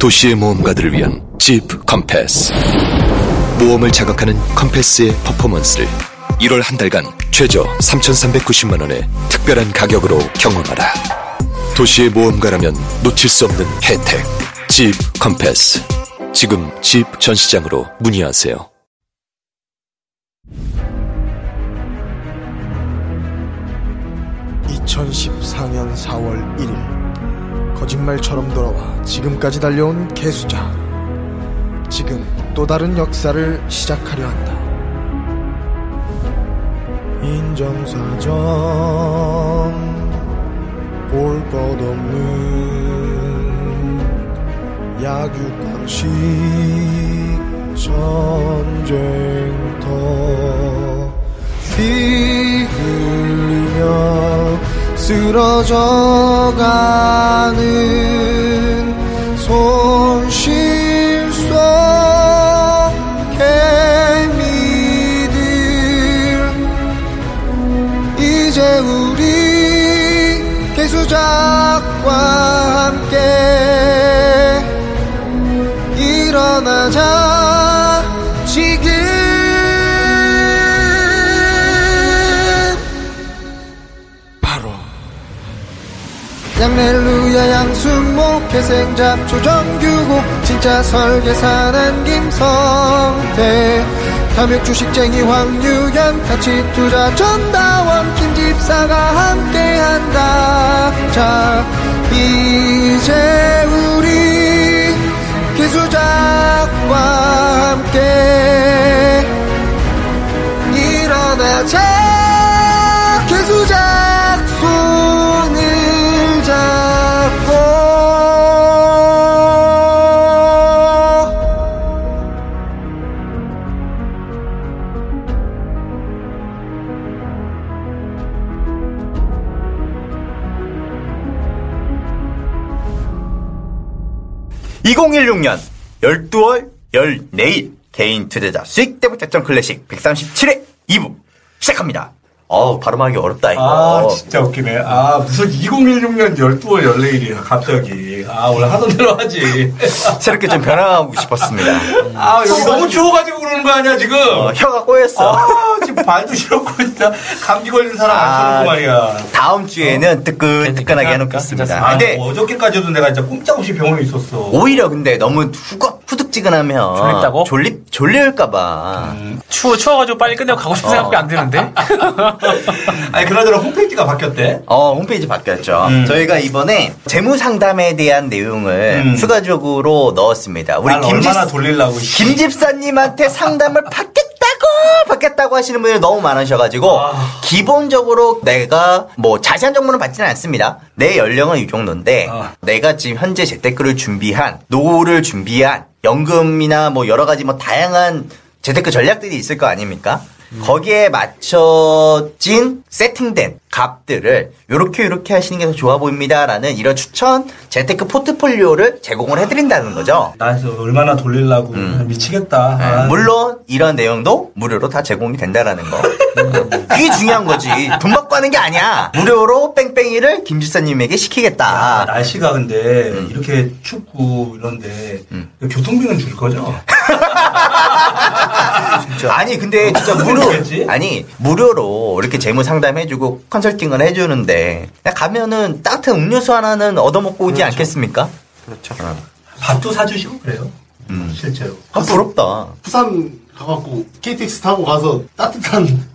도시의 모험가들을 위한 Jeep Compass. 모험을 자극하는 Compass의 퍼포먼스를 1월 한 달간 최저 3,390만 원의 특별한 가격으로 경험하라. 도시의 모험가라면 놓칠 수 없는 혜택. Jeep Compass. 지금 Jeep 전시장으로 문의하세요. (2014년 4월 1일) 거짓말처럼 돌아와 지금까지 달려온 개수자. 지금 또 다른 역사를 시작하려 한다. 인정사정 볼 것 없는 약육강식 전쟁터 피 흘리며 쓰러져가는 손실 속 개미들. 이제 우리 개수작과 함께 일어나자 양멜루야 양순모 개생잡 조정규고 진짜 설계사 난 김성태. 탐욕 주식쟁이 황유연 가치 투자 전다원 김집사가 함께한다. 자 이제 우리 기수작과 함께 일어나자 (2016년) 12월 14일 개인 투자자 수익 대부 작전 클래식 137회 2부 시작합니다. 어우 발음하기 어렵다 이거. 아, 진짜 웃기네. 아, 무슨 2016년 12월 14일이야, 갑자기. 아, 원래 하던 대로 하지. 새롭게 좀 변화하고 싶었습니다. 아, 여기 너무 추워가지고 그러는 거 아니야, 지금? 어, 혀가 꼬였어. 아, 지금 발도 시렵고, 진짜. 감기 걸린 사람 아, 안 쳐놓고 말이야. 다음 주에는 뜨끈뜨끈하게 해놓겠습니다. 아, 근데 뭐 어저께까지도 내가 진짜 꼼짝없이 병원에 있었어. 오히려 근데 너무 후거, 후득지근하면 졸립다고? 졸립 졸릴까봐. 추워, 추워가지고 빨리 끝내고 가고 싶은 생각밖에 안 드는데? 아니, 그나저나 홈페이지가 바뀌었대. 어, 홈페이지 바뀌었죠. 음. 저희가 이번에 재무 상담에 대한 내용을 음. 추가적으로 넣었습니다. 우리 날 김집, 얼마나 돌리려고. 씨. 김 집사님한테 상담을 받겠다고 받겠다고 하시는 분들이 너무 많으셔가지고 아. 기본적으로 내가 뭐 자세한 정보는 받지는 않습니다. 내 연령은 이 정도인데 아. 내가 지금 현재 재테크를 준비한 노후를 준비한 연금이나 뭐 여러 가지 뭐 다양한 재테크 전략들이 있을 거 아닙니까? 거기에 맞춰진 세팅된 값들을 요렇게 요렇게 하시는 게 더 좋아 보입니다라는 이런 추천 재테크 포트폴리오를 제공을 해드린다는 거죠. 나 얼마나 돌리려고. 미치겠다. 네, 아. 물론 이런 내용도 무료로 다 제공이 된다라는 거. 그게 중요한 거지. 돈 받고 하는 게 아니야. 무료로 뺑뺑이를 김 지사님에게 아, 시키겠다. 날씨가 근데 이렇게 춥고 이런데 교통비는 줄 거죠? 아니 근데 진짜 무료 모르겠지? 아니 무료로 이렇게 재무 상담해주고 컨설팅을 해주는데 가면은 따뜻한 음료수 하나는 얻어먹고 오지 않겠습니까? 그렇죠. 밥도 사주시고 그래요. 실제로. 아, 부럽다. 부산 가갖고 KTX 타고 가서 따뜻한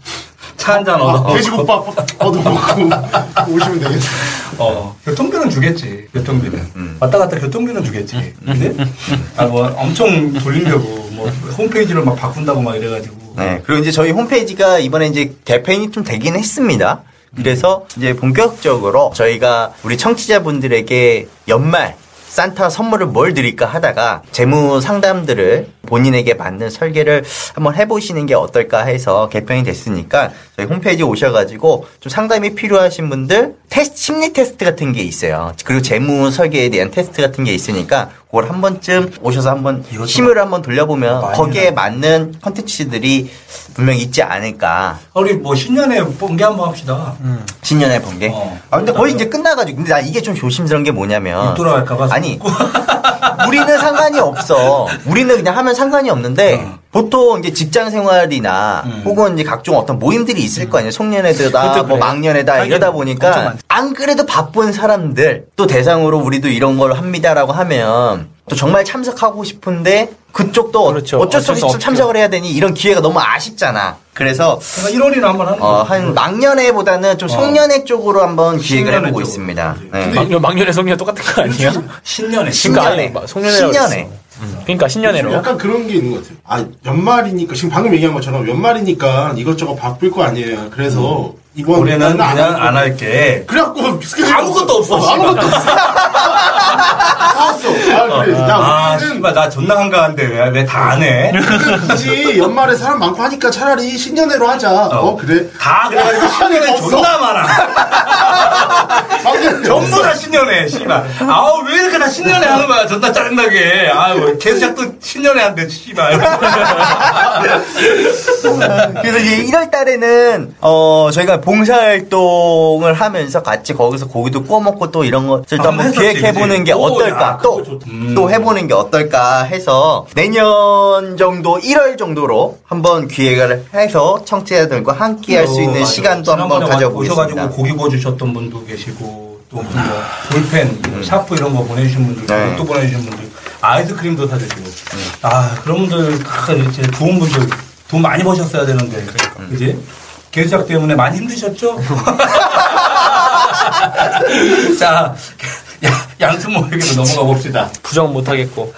차 한잔 아, 얻어. 돼지국밥 얻어먹고 오시면 되겠네. 어, 교통비는 주겠지. 교통비는. 왔다 갔다 교통비는 주겠지. 근데 아 뭐 엄청 돌리려고 뭐 홈페이지를 막 바꾼다고 막 이래가지고. 네. 그리고 이제 저희 홈페이지가 이번에 이제 개편이 좀 되긴 했습니다. 그래서 이제 본격적으로 저희가 우리 청취자분들에게 연말 산타 선물을 뭘 드릴까 하다가 재무 상담들을 본인에게 맞는 설계를 한번 해보시는 게 어떨까 해서 개편이 됐으니까 저희 홈페이지 오셔가지고 좀 상담이 필요하신 분들 테스트, 심리 테스트 같은 게 있어요. 그리고 재무 설계에 대한 테스트 같은 게 있으니까 그걸 한 번쯤 오셔서 한번 심의를 한번 돌려보면 거기에. 맞는 컨텐츠들이 분명 있지 않을까. 우리 뭐 신년에 번개 한번 합시다. 신년의 번개. 어. 아 근데 거의 이제 끝나가지고 근데 나 이게 좀 조심스러운 게 뭐냐면 못 돌아갈까봐. 아니 우리는 상관이 없어. 우리는 그냥 하면 상관이 없는데 어. 보통 이제 직장 생활이나 음. 혹은 이제 각종 어떤 모임들이 있을 거 아니에요. 송년회다, 그것도 뭐. 막년회다 이러다 보니까. 안 그래도 바쁜 사람들 또 대상으로 우리도 이런 걸 합니다라고 하면 또 정말 참석하고 싶은데 그쪽도 그렇죠. 어쩔 수 어쩔 수 없이 없죠. 참석을 해야 되니 이런 기회가 너무 아쉽잖아. 그래서 그러니까 1월이나 한번 하는 어. 한 막년회보다는 좀 어. 송년회 쪽으로 한번 기획을 신년회 해보고 쪽으로. 있습니다. 네. 막년, 막년에 송년 똑같은 거 아니야? 신년에 그러니까 신년회. 아니, 막 송년회라고 신년회. 음, 그러니까 신년회로. 약간 그런 게 있는 것 같아요. 아, 연말이니까, 지금 방금 얘기한 것처럼 연말이니까 이것저것 바쁠 거 아니에요. 그래서 이번 올해는 안 그냥 할안 거고. 할게. 그래갖고 아무것도 없어, 어, 아무것도 없어. 사왔어. 아, 그래. 야, 아, 우리는 씨발, 나 존나 한가한데 왜 다 안 해? 굳이 연말에 사람 많고 하니까 차라리 신년회로 하자. 어, 그래. 다 그래가지고 없어. 존나 많아. 전부 다 신년에, 씨발. 아우, 왜 이렇게 다 신년에 하는 거야? 존나 짜증나게. 아유, 계속 또 신년에 한대, 씨발. 그래서 이제 1월 달에는 어 저희가 봉사활동을 하면서 같이 거기서 고기도 구워 먹고 또 이런 것을 또 아, 한번 했었지, 기획해 보는 게 어떨까 야, 또 좋다. 또 음. 해보는 게 어떨까 해서 내년 정도 1월 정도로 한번 기획을 해서 청취자들과 함께 할 수 있는. 시간도 한번 가져보겠습니다. 고기 구워 주셨던 분도 계시고, 또 무슨 뭐, 볼펜, 뭐 샤프 이런 거 보내주신 분들, 네. 옷도 보내주신 분들, 아이스크림도 사주시고. 아, 그런 분들, 다 이제 좋은 분들, 돈 많이 버셨어야 되는데. 그지? 계수작 때문에 많이 힘드셨죠? 자, 야, 양승모에게도 넘어가 봅시다. 부정 못 하겠고.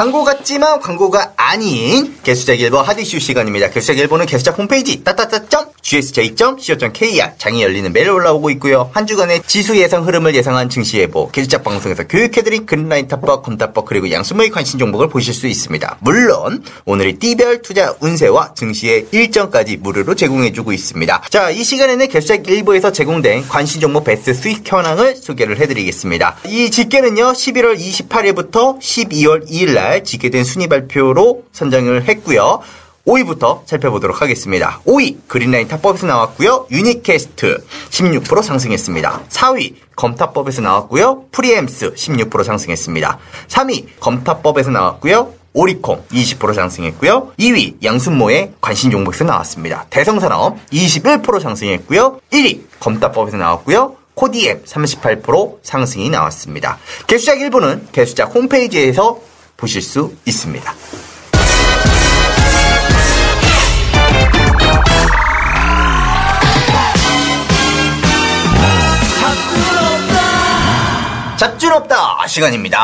광고 같지만 광고가 아닌 개수작 일보 하디슈 시간입니다. 개수작 일보는 개수작 홈페이지 따따따.gsj.co.kr 장이 열리는 매일 올라오고 있고요. 한 주간의 지수 예상 흐름을 예상한 증시 예보, 개수작 방송에서 교육해드린 근라인 탑법, 검탑법 그리고 양수모의 관심 정보를 보실 수 있습니다. 물론 오늘의 띠별 투자 운세와 증시의 일정까지 무료로 제공해주고 있습니다. 자, 이 시간에는 개수작 일보에서 제공된 관심 정보 베스트 수익 현황을 소개를 해드리겠습니다. 이 집계는요 11월 28일부터 12월 2일 날 집계된 순위 발표로 선정을 했고요. 5위부터 살펴보도록 하겠습니다. 5위 그린라인 탑법에서 나왔고요. 유니캐스트 16% 상승했습니다. 4위 검탑법에서 나왔고요. 프리엠스 16% 상승했습니다. 3위 검탑법에서 나왔고요. 오리콤 20% 상승했고요. 2위 양순모의 관심 종목에서 나왔습니다. 대성산업 21% 상승했고요. 1위 검탑법에서 나왔고요. 코디앱 38% 상승이 나왔습니다. 개수작 일부는 개수작 홈페이지에서 보실 수 있습니다. 잡준 없다 시간입니다.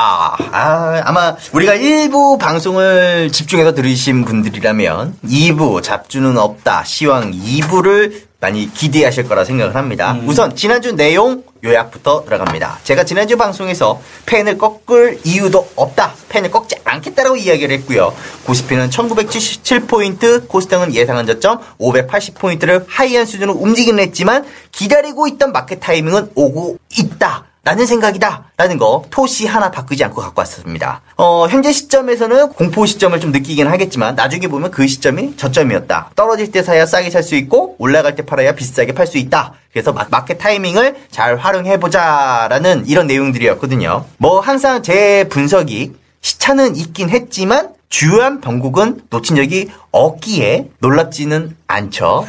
아, 아마 우리가 1부 방송을 집중해서 들으신 분들이라면 2부 잡주는 없다 시황 2부를 많이 기대하실 거라 생각을 합니다. 우선 지난주 내용 요약부터 들어갑니다. 제가 지난주 방송에서 펜을 꺾을 이유도 없다. 펜을 꺾지 않겠다라고 이야기를 했고요. 고스피는 1977포인트, 코스닥은 예상한 저점 580포인트를 하이한 수준으로 움직이는 했지만 기다리고 있던 마켓 타이밍은 오고 있다. 라는 생각이다. 라는 거 토시 하나 바꾸지 않고 갖고 왔습니다. 어, 현재 시점에서는 공포 시점을 좀 느끼긴 하겠지만 나중에 보면 그 시점이 저점이었다. 떨어질 때 사야 싸게 살 수 있고 올라갈 때 팔아야 비싸게 팔 수 있다. 그래서 마, 마켓 타이밍을 잘 활용해보자. 라는 이런 내용들이었거든요. 뭐 항상 제 분석이 시차는 있긴 했지만 주요한 변곡은 놓친 적이 없기에 놀랍지는 않죠.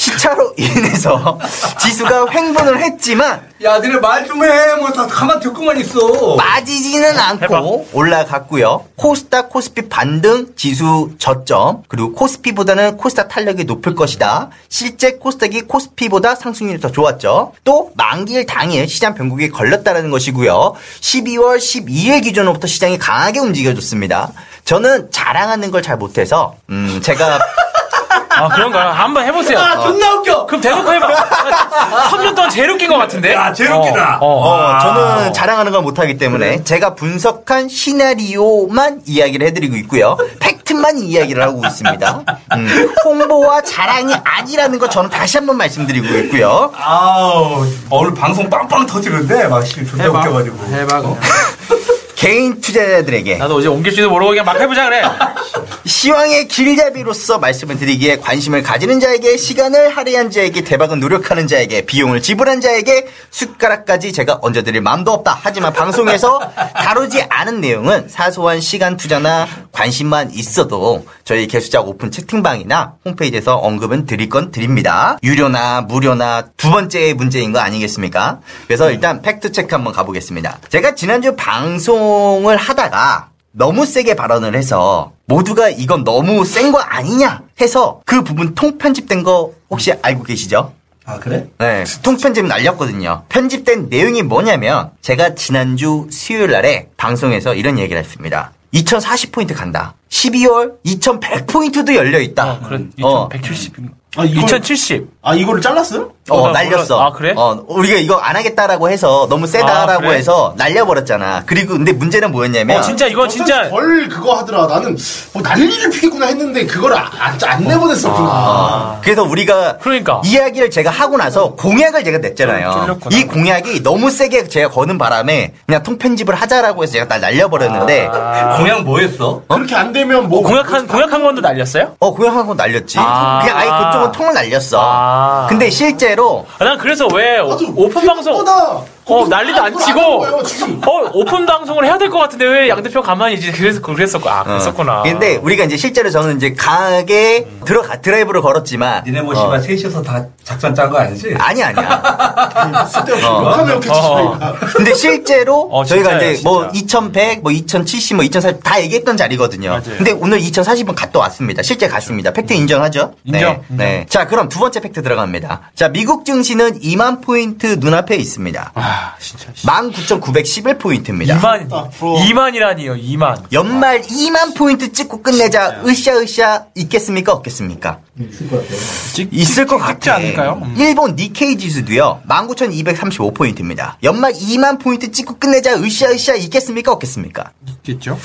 시차로 인해서 지수가 횡보를 했지만 야, 니네 말좀 해. 뭐, 다 가만 듣고만 있어. 빠지지는 않고 올라갔고요. 코스닥, 코스피 반등, 지수 저점, 그리고 코스피보다는 코스닥 탄력이 높을 것이다. 실제 코스닥이 코스피보다 상승률이 더 좋았죠. 또 만기일 당일 시장 변곡이 걸렸다는 것이고요. 12월 12일 기준으로부터 시장이 강하게 움직여줬습니다. 저는 자랑하는 걸 잘 못해서 음, 제가 아, 그런가요? 한번 해보세요. 아, 존나 웃겨. 그럼 대놓고 해봐. 3년 동안 제일 웃긴 것 같은데? 야, 제일 웃기다. 어, 어. 어, 아. 저는 자랑하는 걸 못하기 때문에 제가 분석한 시나리오만 이야기를 해드리고 있고요. 팩트만 이야기를 하고 있습니다. 음, 홍보와 자랑이 아니라는 거 저는 다시 한번 말씀드리고 있고요. 아우, 오늘 방송 빵빵 터지는데, 막, 씨, 존나 웃겨가지고. 해봐, 그냥. 개인 투자자들에게 나도 어제 옮길지도 모르고 그냥 막 해보자 그래. 시황의 길잡이로서 말씀을 드리기에 관심을 가지는 자에게 시간을 할애한 자에게 대박은 노력하는 자에게 비용을 지불한 자에게 숟가락까지 제가 얹어드릴 마음도 없다. 하지만 방송에서 다루지 않은 내용은 사소한 시간 투자나 관심만 있어도 저희 개수작 오픈 채팅방이나 홈페이지에서 언급은 드릴 건 드립니다. 유료나 무료나 두 번째 문제인 거 아니겠습니까? 그래서 일단 팩트 체크 한번 가보겠습니다. 제가 지난주 방송 을 하다가 너무 세게 발언을 해서 모두가 이건 너무 센 거 아니냐 해서 그 부분 통편집된 거 혹시 알고 계시죠? 아 그래? 네, 통편집 날렸거든요. 편집된 내용이 뭐냐면 제가 지난주 수요일 날에 방송에서 이런 얘기를 했습니다. 2040포인트 간다. 12월 2100포인트도 열려 있다. 어, 그래. 어. 2170. 아, 이걸, 2070. 아, 이거를 잘랐어요? 어, 어, 날렸어. 아, 그래? 어, 우리가 이거 안 하겠다라고 해서 너무 세다라고 아, 그래? 해서 날려버렸잖아. 그리고 근데 문제는 뭐였냐면 어, 진짜 이건 진짜. 덜 그거 하더라. 나는 뭐 난리를 피겠구나 했는데 그걸 안, 안, 안 내보냈었구나. 어, 그래서 우리가 그러니까. 이야기를 제가 하고 나서 공약을 제가 냈잖아요. 쫄렸구나. 이 공약이 너무 세게 제가 거는 바람에 그냥 통편집을 하자라고 해서 제가 다 날려버렸는데 공약 뭐 했어? 그렇게 안 되면 뭐. 공략한, 공략한 건도 날렸어요? 어 공략한 건 날렸지. 아. 그냥 아예 그쪽은 통을 날렸어. 아. 근데 실제로 아, 난 그래서 왜 오- 아주 오픈 방송. 생각보다 어, 난리도 안 치고. 어, 오픈 방송을 해야 될 것 같은데 왜 양 대표 가만히 있지? 그래서, 그랬었고. 아, 그랬었구나. 어. 근데 우리가 이제 실제로 저는 이제 강하게 들어가 드라이브를 걸었지만 니네 뭐 어. 씨발 셋이서 다 작전 짠 거 아니지? 아니 아니야. 쓸데없이 어. 욕하면 욕했지, 어. 근데 실제로 어, 저희가 진짜예요, 이제 뭐 진짜. 2100, 뭐 2070, 뭐 2040 다 얘기했던 자리거든요. 맞아요. 근데 오늘 2040은 갔다 왔습니다. 실제 갔습니다. 팩트 인정하죠? 인정, 네. 인정. 네. 자, 그럼 두 번째 팩트 들어갑니다. 자, 미국 증시는 2만 포인트 눈앞에 있습니다. 아, 진짜. 19,911포인트입니다. 2만, 앞으로. 2만이라니요, 2만. 연말 2만 포인트 찍고 끝내자 으쌰으쌰 있겠습니까? 없겠습니까? 있을 것 같아. 찍지 않을까요? 음. 일본 니케이 지수도요. 19,235포인트입니다. 연말 2만 포인트 찍고 끝내자 으쌰으쌰 있겠습니까? 없겠습니까? 있겠죠?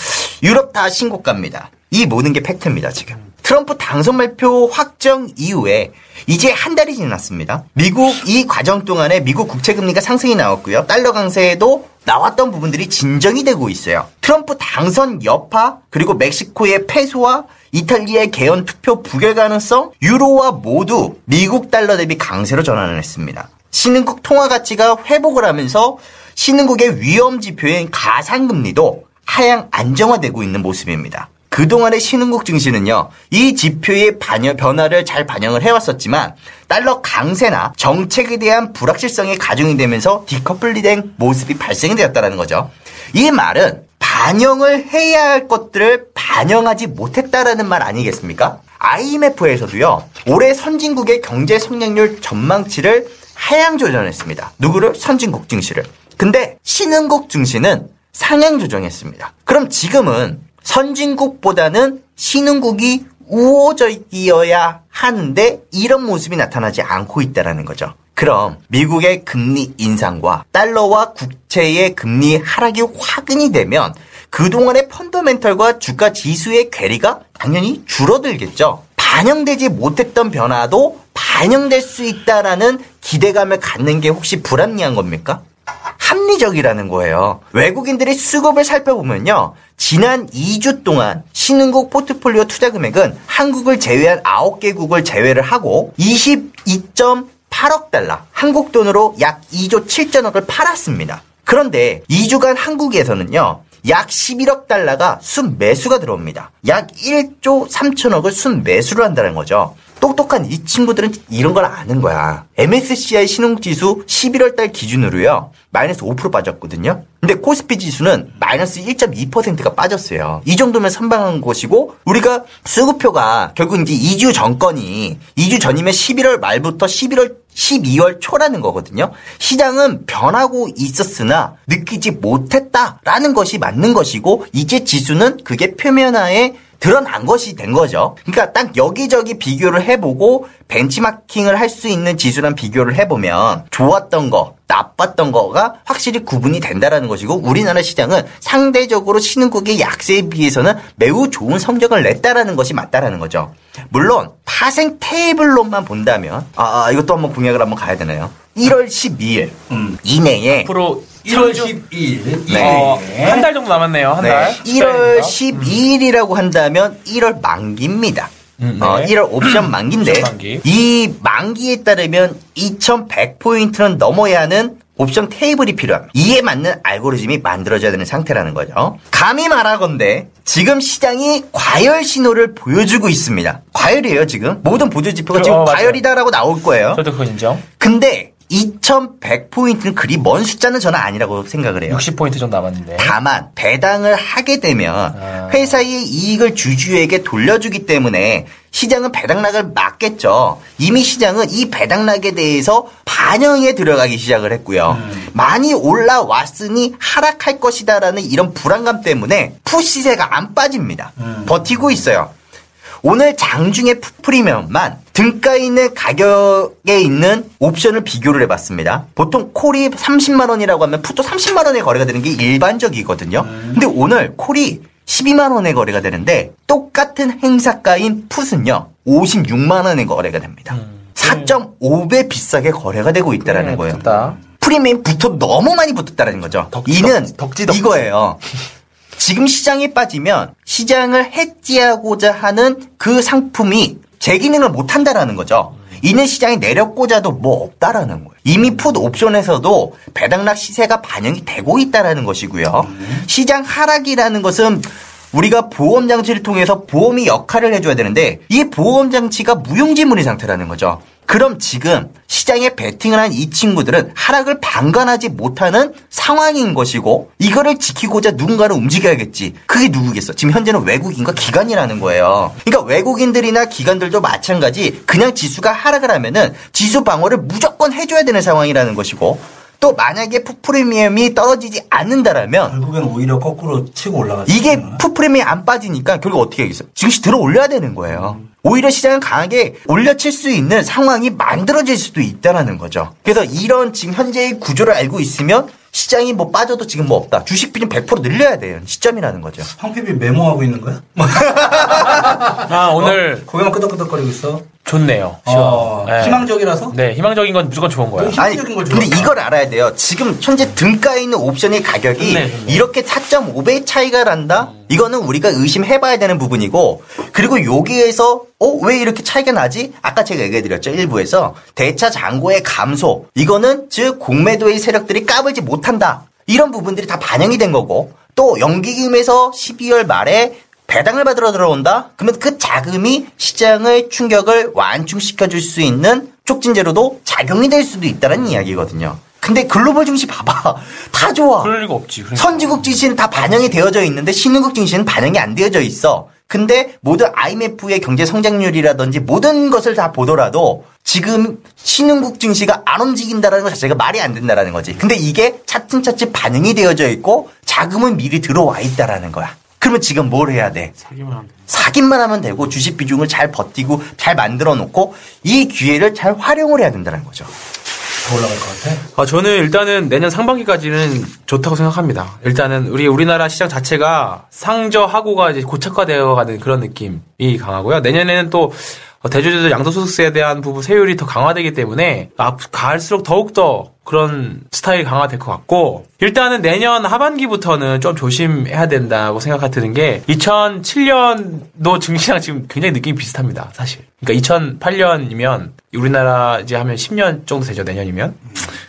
유럽 다 신고가입니다. 이 모든 게 팩트입니다, 지금. 트럼프 당선 발표 확정 이후에 이제 한 달이 지났습니다. 미국 이 과정 동안에 미국 국채 금리가 상승이 나왔고요. 달러 강세에도 나왔던 부분들이 진정이 되고 있어요. 트럼프 당선 여파, 그리고 멕시코의 패소와 이탈리아의 개헌 투표 부결 가능성, 유로와 모두 미국 달러 대비 강세로 전환을 했습니다. 신흥국 통화 가치가 회복을 하면서 신흥국의 위험 지표인 가상금리도 하향 안정화되고 있는 모습입니다. 그동안의 신흥국 증시는요, 이 지표의 반영, 변화를 잘 반영을 해왔었지만, 달러 강세나 정책에 대한 불확실성이 가중이 되면서 디커플리 된 모습이 발생이 되었다는 거죠. 이 말은 반영을 해야 할 것들을 반영하지 못했다라는 말 아니겠습니까? IMF에서도요, 올해 선진국의 경제 성장률 전망치를 하향 조정했습니다. 누구를? 선진국 증시를. 근데 신흥국 증시는 상향 조정했습니다. 그럼 지금은 선진국보다는 신흥국이 우호적 이어야 하는데 이런 모습이 나타나지 않고 있다는 거죠. 그럼 미국의 금리 인상과 달러와 국채의 금리 하락이 확인이 되면 그동안의 펀더멘털과 주가 지수의 괴리가 당연히 줄어들겠죠. 반영되지 못했던 변화도 반영될 수 있다라는 기대감을 갖는 게 혹시 불합리한 겁니까? 합리적이라는 거예요. 외국인들의 수급을 살펴보면요. 지난 2주 동안 신흥국 포트폴리오 투자 금액은 한국을 제외한 9개국을 제외를 하고 22.8억 달러, 한국 돈으로 약 2조 7천억을 팔았습니다. 그런데 2주간 한국에서는요. 약 11억 달러가 순매수가 들어옵니다. 약 1조 3천억을 순매수를 한다는 거죠. 똑똑한 이 친구들은 이런 걸 아는 거야. MSCI 신흥지수 11월 달 기준으로요. 마이너스 5% 빠졌거든요. 근데 코스피 지수는 마이너스 1.2%가 빠졌어요. 이 정도면 선방한 것이고 우리가 수급표가 결국 이제 2주 전건이 2주 전이면 11월 말부터 11월 12월 초라는 거거든요. 시장은 변하고 있었으나 느끼지 못했다라는 것이 맞는 것이고 이제 지수는 그게 표면화에 드러난 것이 된 거죠. 그러니까 딱 여기저기 비교를 해보고 벤치마킹을 할 수 있는 지수랑 비교를 해보면 좋았던 거, 나빴던 거가 확실히 구분이 된다라는 것이고 우리나라 시장은 상대적으로 신흥국의 약세에 비해서는 매우 좋은 성적을 냈다라는 것이 맞다라는 거죠. 물론 파생 테이블로만 본다면 아, 아, 이것도 한번 공약을 한번 가야 되나요? 1월 12일 음. 이내에 앞으로 1월 12일. 네. 어, 한 달 정도 남았네요. 한 달. 네. 1월 12일이라고 한다면 1월 만기입니다. 음, 어, 네. 1월 옵션 만기인데 옵션 만기. 이 만기에 따르면 2100포인트는 넘어야 하는 옵션 테이블이 필요합니다. 이에 맞는 알고리즘이 만들어져야 되는 상태라는 거죠. 감히 말하건대 지금 시장이 과열 신호를 보여주고 있습니다. 과열이에요 지금. 모든 보조 지표가 그, 지금 어. 과열이다라고 나올 거예요. 저도 그건 인정. 근데 2100포인트는 그리 먼 숫자는 저는 아니라고 생각을 해요. 60포인트 정도 남았는데. 다만 배당을 하게 되면 아. 회사의 이익을 주주에게 돌려주기 때문에 시장은 배당락을 막겠죠. 이미 시장은 이 배당락에 대해서 반영에 들어가기 시작을 했고요. 많이 올라왔으니 하락할 것이다라는 이런 불안감 때문에 푸 시세가 안 빠집니다. 버티고 있어요. 오늘 장중에 푸- 프리미엄만 등가 있는 가격에 있는 옵션을 비교를 해봤습니다. 보통 콜이 30만 원이라고 하면 푸도 30만 원에 거래가 되는 게 일반적이거든요. 근데 오늘 콜이 12만 원에 거래가 되는데 똑같은 행사가인 풋은요 56만 원에 거래가 됩니다. 4.5배 비싸게 거래가 되고 있다라는 네, 거예요. 프리미엄 붙어 너무 많이 붙었다는 거죠. 덕- 이는 덕- 덕지, 덕지. 이거예요. 지금 시장에 빠지면 시장을 해지하고자 하는 그 상품이 제 기능을 못 한다라는 거죠. 이는 시장이 내렸고자도 뭐 없다라는 거예요. 이미 풋 옵션에서도 배당락 시세가 반영이 되고 있다라는 것이고요. 시장 하락이라는 것은 우리가 보험 장치를 통해서 보험이 역할을 해줘야 되는데 이 보험 장치가 무용지물인 상태라는 거죠. 그럼 지금 시장에 베팅을 한 이 친구들은 하락을 방관하지 못하는 상황인 것이고 이거를 지키고자 누군가를 움직여야겠지. 그게 누구겠어? 지금 현재는 외국인과 기관이라는 거예요. 그러니까 외국인들이나 기관들도 마찬가지 그냥 지수가 하락을 하면은 지수 방어를 무조건 해줘야 되는 상황이라는 것이고 또 만약에 풋프리미엄이 떨어지지 않는다라면 결국엔 오히려 거꾸로 치고 올라가죠. 이게 풋프레미이 안 빠지니까 결국 어떻게 하겠어요? 증시 들어 올려야 되는 거예요. 오히려 시장을 강하게 올려칠 수 있는 상황이 만들어질 수도 있다라는 거죠. 그래서 이런 지금 현재의 구조를 알고 있으면 시장이 뭐 빠져도 지금 뭐 없다. 주식 비중 100% 늘려야 돼요. 시점이라는 거죠. 황피비 메모하고 있는 거야? 아, 오늘 거기만 끄덕끄덕거리고 있어. 좋네요. 어, 네. 희망적이라서? 네, 희망적인 건 무조건 좋은 거예요. 또 아니, 근데. 이걸 알아야 돼요. 지금 현재 등가에 있는 옵션의 가격이 좋네, 좋네. 이렇게 4.5배 차이가 난다? 이거는 우리가 의심해봐야 되는 부분이고, 그리고 여기에서, 어, 왜 이렇게 차이가 나지? 아까 제가 얘기해드렸죠. 일부에서. 대차 잔고의 감소. 이거는 즉, 공매도의 세력들이 까불지 못한다. 이런 부분들이 다 반영이 된 거고, 또 연기금에서 12월 말에 배당을 받으러 들어온다? 그러면 그 자금이 시장의 충격을 완충시켜 줄 수 있는 촉진제로도 작용이 될 수도 있다는 이야기거든요. 근데 글로벌 증시 봐봐. 다 좋아. 그럴 리가 없지. 그러니까. 선진국 증시는 다 반영이 되어져 있는데 신흥국 증시는 반영이 안 되어져 있어. 근데 모든 IMF의 경제 성장률이라든지 모든 것을 다 보더라도 지금 신흥국 증시가 안 움직인다라는 것 자체가 말이 안 된다라는 거지. 근데 이게 차츰차츰 반영이 되어져 있고 자금은 미리 들어와 있다라는 거야. 그러면 지금 뭘 해야 돼? 사기만 하면 돼. 사기만 하면 되고 주식 비중을 잘 버티고 잘 만들어 놓고 이 기회를 잘 활용을 해야 된다는 거죠. 더 올라갈 것 같아. 아, 저는 일단은 내년 상반기까지는 좋다고 생각합니다. 일단은 우리 우리나라 시장 자체가 상저하고가 이제 고착화되어 가는 그런 느낌이 강하고요. 내년에는 또 대주주들 양도소득세에 대한 부분 세율이 더 강화되기 때문에 앞 갈수록 더욱더 그런 스타일이 강화될 것 같고 일단은 내년 하반기부터는 좀 조심해야 된다고 생각이 드는 게 2007년도 증시랑 지금 굉장히 느낌이 비슷합니다 사실 그러니까 2008년이면 우리나라 이제 하면 10년 정도 되죠 내년이면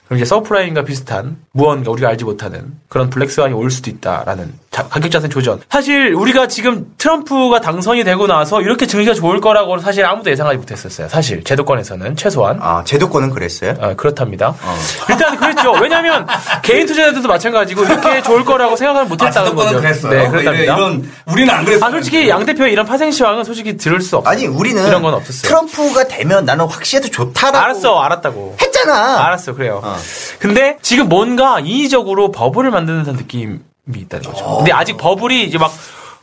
그럼 이제 서브프라임과 비슷한 무언가 우리가 알지 못하는 그런 블랙스완이 올 수도 있다라는 자- 가격 자산 조정. 사실 우리가 지금 트럼프가 당선이 되고 나서 이렇게 증시가 좋을 거라고 사실 아무도 예상하지 못했었어요. 사실 제도권에서는 최소한. 아, 제도권은 그랬어요? 아, 그렇답니다. 일단 그랬죠. 왜냐하면 개인 투자자들도 마찬가지고 이렇게 좋을 거라고 생각을 못했다는 제도권은 거죠. 그랬어요. 네, 그렇답니다. 이런 우리는 안 그랬어요. 아 솔직히 양 대표의 이런 파생 시황은 솔직히 들을 수 없어. 아니, 우리는 이런 건 없었어요. 트럼프가 되면 나는 확실해도 좋다라고 알았어, 알았다고. 했잖아. 알았어, 그래요. 어. 근데 지금 뭔가 인위적으로 버블을 만드는 듯한 느낌이 있다는 거죠. 근데 아직 버블이 이제 막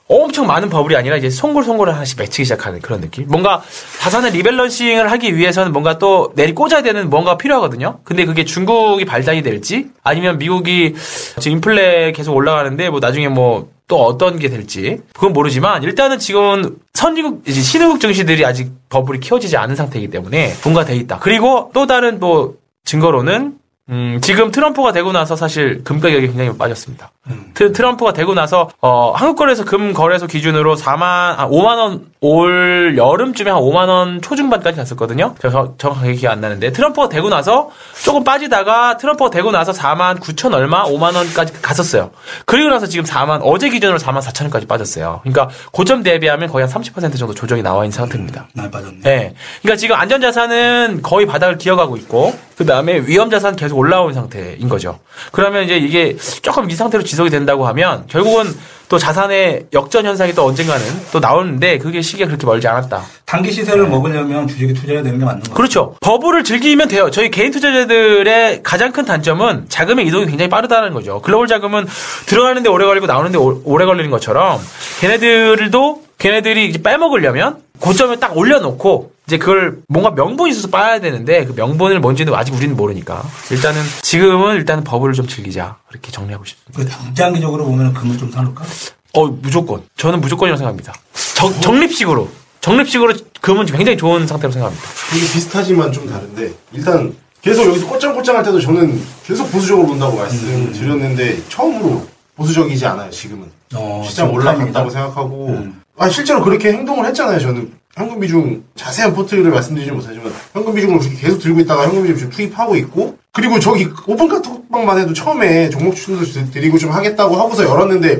엄청 많은 버블이 아니라 이제 송골송골을 하나씩 맺히기 시작하는 그런 느낌. 뭔가 자산을 리밸런싱을 하기 위해서는 뭔가 또 내리 꽂아야 되는 뭔가 필요하거든요. 근데 그게 중국이 발단이 될지 아니면 미국이 지금 인플레 계속 올라가는데 뭐 나중에 뭐 또 어떤 게 될지 그건 모르지만 일단은 지금 선진국 이제 신흥국 증시들이 아직 버블이 키워지지 않은 상태이기 때문에 분가돼 있다. 그리고 또 다른 뭐 증거로는 음, 지금 트럼프가 되고 나서 사실 금 가격이 굉장히 빠졌습니다. 음. 트, 트럼프가 되고 나서 어, 한국 거래소 금 거래소 기준으로 4만 아, 5만 원 올 여름쯤에 한 5만 원 초중반까지 갔었거든요. 저 정확하게 기억 안 나는데 트럼프가 되고 나서 조금 빠지다가 트럼프가 되고 나서 4만 9천 얼마 5만 원까지 갔었어요. 그리고 나서 지금 4만 어제 기준으로 4만 4천 원까지 빠졌어요. 그러니까 고점 대비하면 거의 한 30% 정도 조정이 나와 있는 상태입니다. 많이 빠졌네. 네. 그러니까 지금 안전자산은 거의 바닥을 기어가고 있고, 그 다음에 위험자산 계속 올라오는 상태인 거죠. 그러면 이제 이게 조금 이 상태로 지속이 된다고 하면, 결국은 또 자산의 역전 현상이 또 언젠가는 또 나오는데, 그게 시기가 그렇게 멀지 않았다. 단기 시세를 먹으려면 주식에 투자해야 되는 게 맞는 거예요. 그렇죠. 버블을 즐기면 돼요. 저희 개인 투자자들의 가장 큰 단점은 자금의 이동이 굉장히 빠르다는 거죠. 글로벌 자금은 들어가는데 오래 걸리고 나오는데 오- 오래 걸리는 것처럼 걔네들도 걔네들이 이제 빼먹으려면 고점을 딱 올려놓고 이제 그걸 뭔가 명분이 있어서 빠야 되는데 그 명분을 뭔지는 아직 우리는 모르니까 일단은 지금은 일단은 버블을 좀 즐기자 그렇게 정리하고 싶습니다. 그 당장기적으로 보면 금을 좀 사놓을까? 어 무조건 저는 무조건이라고 생각합니다. 정, 정립식으로 정립식으로 금은 굉장히 좋은 상태로 생각합니다. 이게 비슷하지만 좀 다른데 일단 계속 여기서 꼬짱꼬짱 할 때도 저는 계속 보수적으로 본다고 말씀드렸는데 처음으로 보수적이지 않아요 지금은 어, 시장 올라간다고. 생각하고 음. 아 실제로 그렇게 행동을 했잖아요 저는 현금 비중 자세한 포트를 말씀드리지 못하지만 현금 비중을 계속 들고 있다가 현금 비중 지금 투입하고 있고 그리고 저기 오픈 카톡방만 해도 처음에 종목 추천도 드- 드리고 좀 하겠다고 하고서 열었는데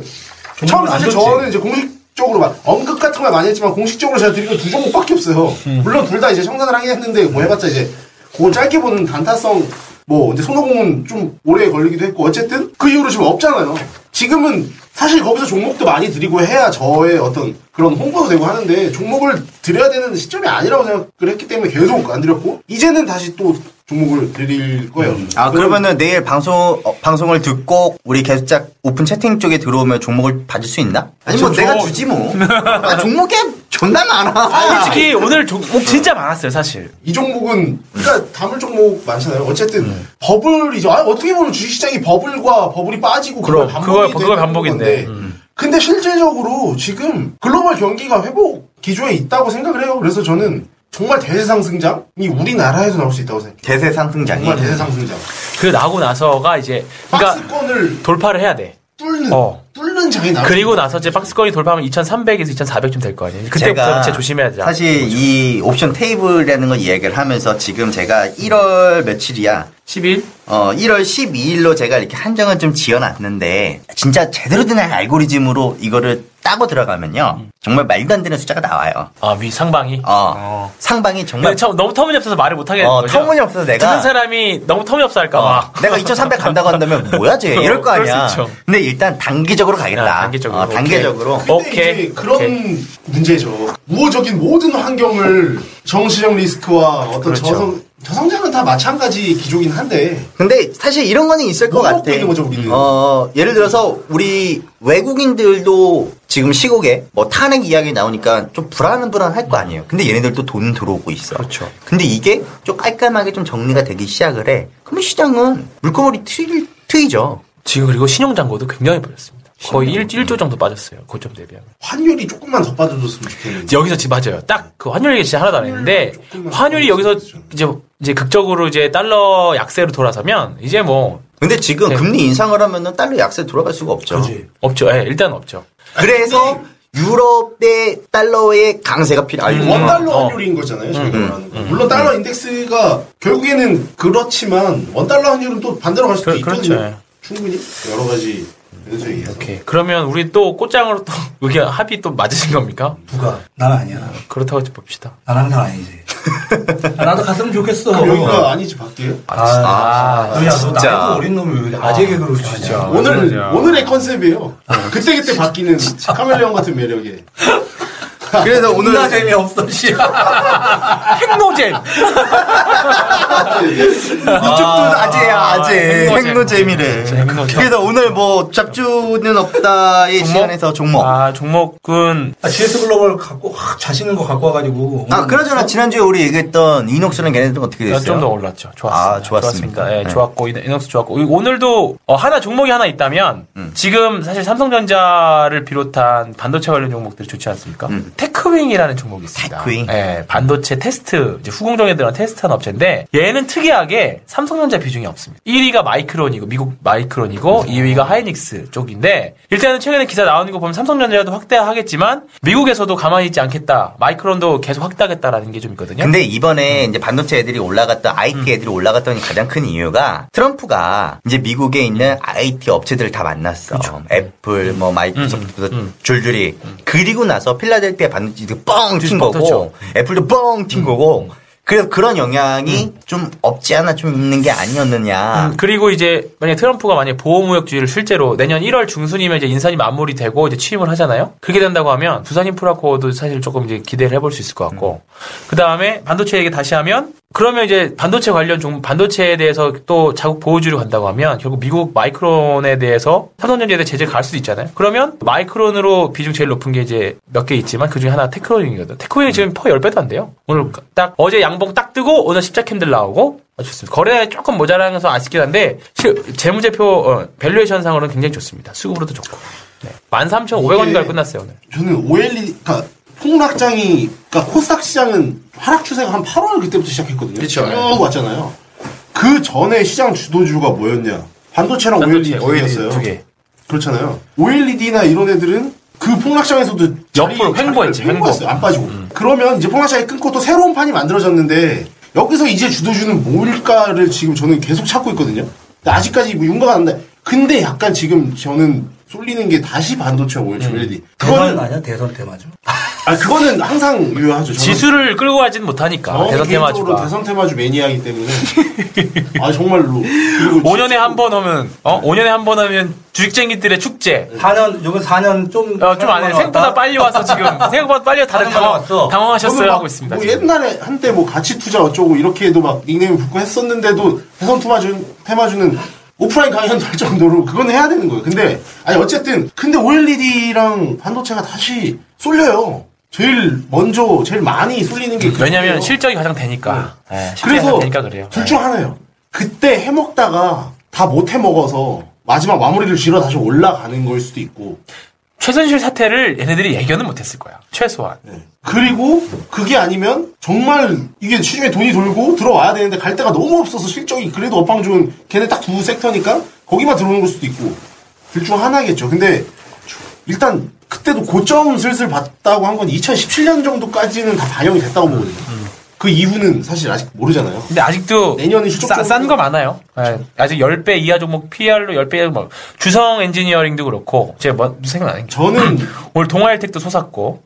처음 사실. 저는 이제 공식적으로 막 언급 같은 걸 많이 했지만 공식적으로 제가 드린 건 두 종목밖에 없어요. 물론 둘 다 이제 청산을 하긴 했는데 뭐 해봤자 이제 그걸 짧게 보는 단타성 뭐 이제 손오공은 좀 오래 걸리기도 했고 어쨌든 그 이후로 지금 없잖아요. 지금은 사실 거기서 종목도 많이 드리고 해야 저의 어떤 그런 홍보도 되고 하는데 종목을 드려야 되는 시점이 아니라고 생각을 했기 때문에 계속 안 드렸고 이제는 다시 또 종목을 드릴 거예요. 아 그러면은 내일 방송 어, 방송을 듣고 우리 계속짝 오픈 채팅 쪽에 들어오면 종목을 받을 수 있나? 아니 뭐 저- 내가 저- 주지 뭐. 아, 종목에 존나 많아. 솔직히 오늘 종목 진짜 많았어요 사실. 이 종목은 그러니까 다물 종목 많잖아요. 어쨌든 버블이죠. 아, 어떻게 보면 주식시장이 버블과 버블이 빠지고 그럼, 그걸 그걸- 반복이 그걸 반복인데. 건데 음. 근데 실질적으로 지금 글로벌 경기가 회복 기조에 있다고 생각을 해요. 그래서 저는 정말 대세상승장이 우리나라에서 나올 수 있다고 생각해요. 대세 상승장이. 정말 대세상승장. 그 나고 나서가 이제 그러니까 박스권을 돌파를 해야 돼. 뚫는 어. 뚫는 장이 나올 그리고. 나서 이제 박스권이 돌파하면 2,300에서 2,400쯤 될 거 아니에요. 그때부터 진짜 조심해야 돼. 사실 이 옵션 테이블이라는 걸 이야기를 하면서 지금 제가 1월 며칠이야? 10일 어, 1월 12일로 제가 이렇게 한정을 좀 지어놨는데, 진짜 제대로 된 알고리즘으로 이거를 따고 들어가면요. 정말 말도 안 되는 숫자가 나와요. 아, 위 상방이. 어. 상방이 정말. 참 너무 터무니없어서 말을 못 하겠는 어, 거죠. 터무니없어서 내가- 듣는 사람이 너무 터무니없어 할까 봐. 어, 내가 2,300 간다고 한다면 뭐야, 쟤? 이럴 거 어, 아니야. 근데 일단 단기적으로 가겠다. 아, 단기적으로. 어, 단계적으로. 근데 오케이, 이제 그런 오케이. 문제죠. 우호적인 모든 환경을 정시적 리스크와 어떤 그렇죠. 저성, 저성장은 다 마찬가지 기조긴 한데 근데 사실 이런 거는 있을 것못 같아. 먹고 있는 거죠, 우리는. 어, 예를 들어서 우리 외국인들도 지금 시국에 뭐 탄핵 이야기 나오니까 좀 불안불안할 거 아니에요. 근데 얘네들도 돈 들어오고 있어. 그렇죠. 근데 이게 좀 깔끔하게 좀 정리가 되기 시작을 해. 그러면 시장은 물거머리 트이, 트이죠. 지금 그리고 신용잔고도 굉장히 버렸습니다. 거의 1, 1조 정도 빠졌어요. 고점 대비하면. 환율이 조금만 더 빠져줬으면 좋겠는데. 여기서 지금 맞아요. 딱 그 환율 얘기 진짜 하나도 안 했는데 조금만 환율이 더 여기서. 이제 이제 극적으로 이제 달러 약세로 돌아서면 이제 뭐 근데 지금 네. 금리 인상을 하면은 달러 약세 돌아갈 수가 없죠. 그지. 없죠. 예, 일단 없죠. 그래서 유럽의 달러의 강세가 필요해요. 아니, 원달러 어. 환율인 거잖아요, 저희가 말하는 거. 물론 달러 인덱스가 결국에는 그렇지만 원 달러 환율은 또 반대로 갈 수도 그- 있거든요. 그렇죠. 충분히 여러 가지. 오케이. 그러면 우리 또 꽃장으로 또 의견 합의 또 맞으신 겁니까? 누가? 난 아니야. 그렇다고 좀 봅시다. 난 항상 아니지. 아, 나도 갔으면 좋겠어. 여기가 아니지 밖에. 아, 아, 야, 너 진짜. 나이도 어린 놈이 왜 아재 개그를 진짜. 오늘. 오늘의 컨셉이에요. 그때 그때 바뀌는 카멜레온 같은 매력에. 그래서 오늘 오늘 재미없어, 씨. 핵노잼! 이쪽도 아재야 아재 핵노잼. 핵노잼이래. 그래서 오늘 뭐 잡주는 없다의? 시간에서 종목 아, 아, 종목은 아, GS 글로벌 갖고, 확 자신 있는 거 갖고 와가지고. 아, 그나저나 지난주에 우리 얘기했던 이녹스는 걔네들은 어떻게 됐어요? 좀 더 올랐죠. 좋았습니다. 아, 좋았습니까? 예, 네. 좋았고 이- 이녹스 좋았고 오늘도 어, 하나 종목이 하나 있다면 음. 지금 사실 삼성전자를 비롯한 반도체 관련 종목들이 좋지 않습니까? 음. pick 테크 테크윙이라는 종목이 있습니다. 테크윙? 예, 반도체 테스트, 후공정에 들어간 테스트하는 업체인데 얘는 특이하게 삼성전자 비중이 없습니다. 1위가 마이크론이고 미국 마이크론이고 2위가 하이닉스 쪽인데 일단은 최근에 기사 나오는 거 보면 삼성전자도 확대하겠지만 미국에서도 가만히 있지 않겠다. 마이크론도 계속 확대하겠다라는 게 좀 있거든요. 근데 이번에 이제 반도체 애들이 올라갔던 IT 애들이 올라갔던 가장 큰 이유가 트럼프가 이제 미국에 있는 IT 업체들을 다 만났어. 애플, 뭐 마이크로소프트 줄줄이. 그리고 나서 필라델피아 반도체들이 뻥튄뻥 거고. 애플도 뻥튄 거고. 그래서 그런 영향이 좀 없지 않아 좀 있는 게 아니었느냐. 음, 그리고 이제 만약 트럼프가 만약 보호무역주의를 실제로 내년 1월 중순이면 이제 인선이 마무리되고 이제 취임을 하잖아요. 그렇게 된다고 하면 두산 인프라코어도 사실 조금 이제 기대를 해볼 수 있을 것 같고 그 다음에 반도체 얘기 다시 하면 그러면 이제 반도체 관련 종 반도체에 대해서 또 자국 보호주의로 간다고 하면 결국 미국 마이크론에 대해서 삼성전자에 대해 제재가 갈 수도 있잖아요. 그러면 마이크론으로 비중 제일 높은 게 이제 몇 개 있지만 그 중에 하나 테크윙이거든. 테크윙이 지금 PER 10배도 안 돼요. 오늘 딱 어제 양봉 딱 뜨고 오늘 십자 candle 나오고 아, 좋습니다. 거래량이 조금 모자라서 아쉽긴 한데 실- 재무제표 어, valuation상으로는 굉장히 좋습니다. 수급으로도 좋고. 네. 13,500원인가 끝났어요 오늘. 저는 그러니까 폭락장이, 그러니까 코스닥 시장은 하락 추세가 한 8월 그때부터 시작했거든요. 그쵸. 쭉 왔잖아요. 그 전에 시장 주도주가 뭐였냐? 반도체랑 반도체, OLED 두 개. 그렇잖아요. OLED나 이런 애들은 그 폭락장에서도 옆으로 횡보했지, 횡보. 음. 횡보했어요. 안 빠지고. 그러면 이제 폭락장이 끊고 또 새로운 판이 만들어졌는데 여기서 이제 주도주는 뭘까를 지금 저는 계속 찾고 있거든요. 근데 아직까지 뭐 윤곽 안 나는데 근데 약간 지금 저는 쏠리는 게 다시 반도체 OLED. 음. 대선 그거는 아니야? 대선 테마죠. 아 그거는 항상 유효하죠. 저는. 지수를 끌고 가진 못하니까 저는 대선 개인적으로 테마주가. 대선 테마주 매니아이기 때문에 아 정말로 그리고 5년에 진짜 한번 하면 어 5년에 한 번 하면 주식쟁이들의 축제. 4년, 요번 4년 좀. 어, 좀안 해. 생각보다 빨리 와서 지금 생각보다 빨리 다들 당황, 왔어. 당황하셨어요 막 하고 있습니다. 뭐 지금. 옛날에 한때 뭐 가치 투자 어쩌고 이렇게 해도 막 닉네임 붙고 했었는데도 대선 테마주 테마주는 오프라인 강연도 할 정도로 그건 해야 되는 거예요. 근데 아니 어쨌든 근데 OLED랑 반도체가 다시 쏠려요. 제일 먼저 제일 많이 쏠리는 게 왜냐면 그거예요. 실적이 가장 되니까. 예, 실적이 그래서 가장 되니까 그래요. 둘중 하나예요. 그때 해먹다가 다 못 해먹어서 마지막 마무리를 지러 다시 올라가는 걸 수도 있고 최순실 사태를 얘네들이 예견은 못했을 거야. 최소한. 네. 그리고 그게 아니면 정말 이게 시중에 돈이 돌고 들어와야 되는데 갈 데가 너무 없어서 실적이 그래도 업황 좋은 걔네 딱 두 섹터니까 거기만 들어오는 걸 수도 있고 둘 중 하나겠죠. 근데 일단 그때도 고점 슬슬 봤다고 한 건 2017년 정도까지는 다 반영이 됐다고 보거든요. 그 이후는 사실 아직 모르잖아요. 근데 아직도 내년에 실적적으로- 싼거 많아요. 예, 아직 10배 이하 종목 PR로 10배 이하 뭐 주성 엔지니어링도 그렇고 제가 뭐 생각 안 해요. 저는 오늘 동아일텍도 솟았고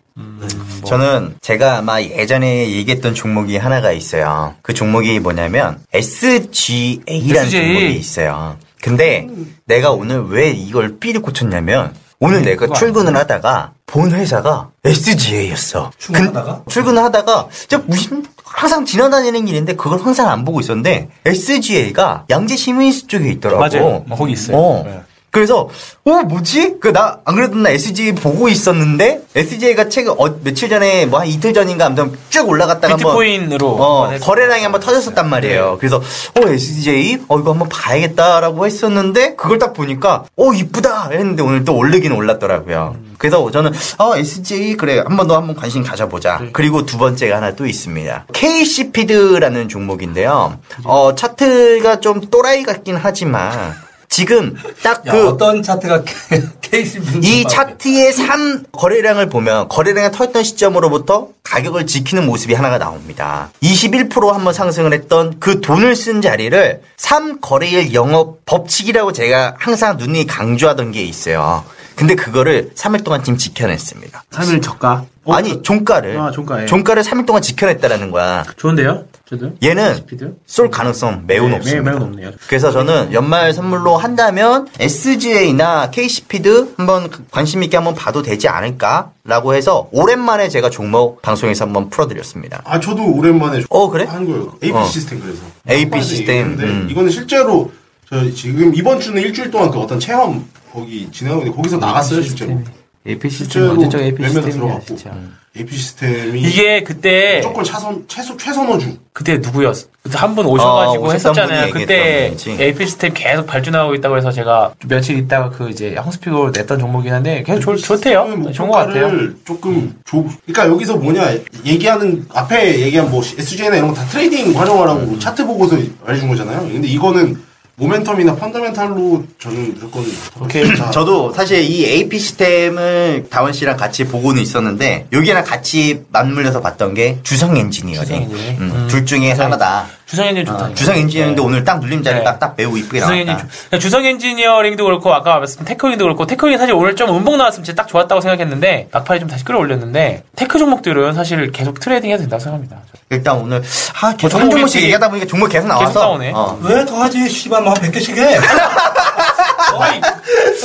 저는 제가 아마 예전에 얘기했던 종목이 하나가 있어요. 그 종목이 뭐냐면 SGA라는 SGA. 종목이 있어요. 근데 내가 오늘 왜 이걸 삐리 꽂혔냐면 오늘 내가 그거 출근을 하다가 본 회사가 SGA였어. 출근하다가? 출근을 하다가 진짜 무슨 항상 지나다니는 길인데 그걸 항상 안 보고 있었는데 SGA가 양재 시민수 쪽에 있더라고. 맞아요. 뭐 거기 있어요. 어. 네. 그래서 어 뭐지? 그 나 안 그래도 나 SGA 보고 있었는데 SGA가 최근 어, 며칠 전에 뭐 한 이틀 전인가 아무튼 쭉 올라갔다가 한번 비트코인으로 어, 한번 했- 거래량이 한번 터졌었단 말이에요. 그래서 어 SGA 어 이거 한번 봐야겠다라고 했었는데 그걸 딱 보니까 어 이쁘다 했는데 오늘 또 오르긴 올랐더라고요. 그래서 저는 어 SGA 그래 한번 더 한번 관심 가져보자. 그리고 두 번째가 하나 또 있습니다. KC피드라는 종목인데요. 어 차트가 좀 또라이 같긴 하지만 지금 딱 야, 그 어떤 차트가 케이스 이 차트의 산 거래량을 보면 거래량이 터졌던 시점으로부터 가격을 지키는 모습이 하나가 나옵니다. 21% 한번 상승을 했던 그 돈을 쓴 자리를 3거래일 영업 법칙이라고 제가 항상 눈이 강조하던 게 있어요. 근데 그거를 3일 동안 지금 지켜냈습니다. 3일 저가. 아니 종가를 아, 종가, 예. 종가를 3일 동안 지켜냈다라는 거야. 좋은데요? 저도. 얘는 스피드? 쏠 가능성 매우 네, 높습니다. 매우 높네요. 그래서 저는 연말 선물로 한다면 SGA나 KC피드 한번 관심 있게 한번 봐도 되지 않을까라고 해서 오랜만에 제가 종목 방송에서 한번 풀어드렸습니다. 아 저도 오랜만에 어, 그래? 한 거예요. AP 어. 시스템 그래서. AP 시스템, 음. 이거는 실제로 저 지금 이번 주는 일주일 동안 그 어떤 체험 거기 진행하고 있는데 거기서 나갔어요 실제로. AP 시스템 실제로 언제적 AP 시스템이야 들어갔고. 진짜. AP 시스템이 이게 그때 무조건 차선 최소 최선호주. 그때 누구였어? 그때 한 분 오셔가지고 어, 했었잖아요. 그때. AP 시스템 계속 발전하고 있다고 해서 제가 며칠 있다가 그 이제 형's pick으로 냈던 종목이긴 한데 계속 좋, 좋대요. 뭐 좋은 것 같아요. 조금 조, 그러니까 여기서 뭐냐 얘기하는 앞에 얘기한 뭐 SJ나 이런 거 다 trading 활용하라고 음. 차트 보고서 알려준 거잖아요. 근데 이거는 모멘텀이나 펀더멘탈로 저는 무조건 오케이. 자, 저도 사실 이 AP 시스템을 다원 씨랑 같이 보고는 있었는데 여기랑 같이 맞물려서 봤던 게 주성 엔지니어링. 주성 엔지니어링. 음, 음. 둘 중에 주성 하나다. 주성 엔진 좋다. 어, 주성 엔지니어링도 오늘 딱 눌림 자리가 네. 딱 매우 이쁘게 주성 나왔다. 좋- 주성 엔지니어링도 그렇고 아까 말씀 테크윙도 그렇고 테크윙 사실 오늘 좀 음봉 나왔으면 진짜 딱 좋았다고 생각했는데 막판에 좀 다시 끌어올렸는데 테크 종목들은 사실 계속 trading 해도 된다고 생각합니다. 일단 오늘 아, 계속 어, 한 종목이 종목씩 얘기하다 보니까 종목 계속 나와서 계속 나오네. 어. 왜더 하지? 씨발, 뭐한 100개씩 해.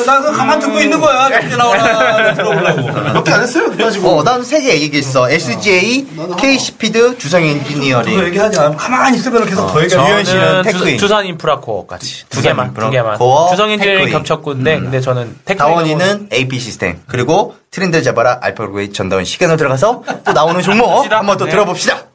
나그 가만 듣고 있는 거야. 몇개 나오나 들어보려고. 몇개 안 했어요? 그래가지고 어, 나는 세개 얘기했어. SGA, 나도 K시피드, 주성 엔지니어링. 그거 얘기하지 않아. 가만히 있으면 계속 더 얘기해. 유현 씨는 저는 테크인. 주, 산 인프라코어까지 두 개만 두 개만 코어, 주성 엔지니어링. 겹쳤군데 근데 저는 테크인 다원이는 AP 시스템. 그리고 트렌드 잡아라 알파고의 전다원 시간으로 들어가서 또 나오는 종목. 한번 또 네. 들어봅시다.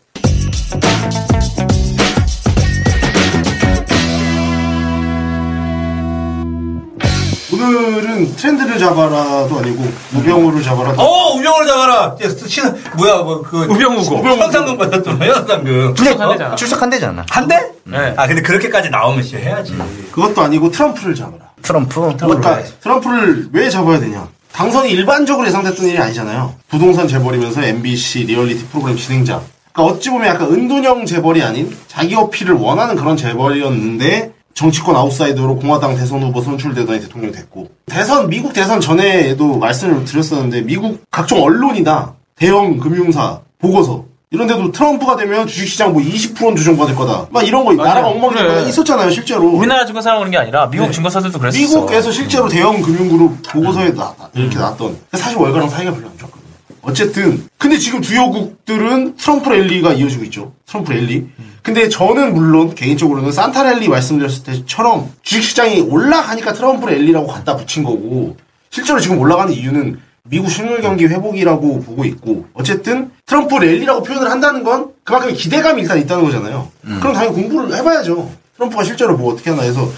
오늘은 트렌드를 잡아라도 아니고 우병우를 잡아라도 어, 우병우를 잡아라. 예, 신, 뭐야, 뭐, 그. 우병우고. 현상금 받았던 현상금. 출석 한 대잖아. 출석 한 대잖아. 한 대? 네. 아, 근데 그렇게까지 나오면 진짜 해야지. 그것도 아니고 트럼프를 잡아라. 트럼프. 그러니까 트럼프를 왜 잡아야 되냐? 당선이 일반적으로 예상됐던 일이 아니잖아요. 부동산 재벌이면서 NBC 리얼리티 프로그램 진행자. 그러니까 어찌 보면 약간 은둔형 재벌이 아닌 자기 어필을 원하는 그런 재벌이었는데 정치권 아웃사이더로 공화당 대선 후보 선출되더니 대통령 됐고 대선 미국 대선 전에도 말씀을 드렸었는데 미국 각종 언론이나 대형 금융사 보고서 이런 데도 트럼프가 되면 주식시장 뭐 20%는 조정받을 거다. 막 이런 거 나라가 엉망이 그래. 있었잖아요, 실제로. 우리나라 증권사랑 오는 게 아니라 미국 네. 증권사들도 그랬었어. 미국에서 실제로 대형 금융그룹 보고서에 나, 나- 이렇게 나왔던 사실 월가랑 사이가 별로 안 좋았거든요. 어쨌든 근데 지금 주요국들은 트럼프 랠리가 이어지고 있죠. 트럼프 랠리. 근데 저는 물론 개인적으로는 산타 랠리 말씀드렸을 때처럼 주식시장이 올라가니까 트럼프 랠리라고 갖다 붙인 거고 실제로 지금 올라가는 이유는 미국 실물 경기 회복이라고 보고 있고 어쨌든 트럼프 랠리라고 표현을 한다는 건 그만큼 기대감이 일단 있다는 거잖아요. 그럼 당연히 공부를 해봐야죠. 트럼프가 실제로 뭐 어떻게 하나 해서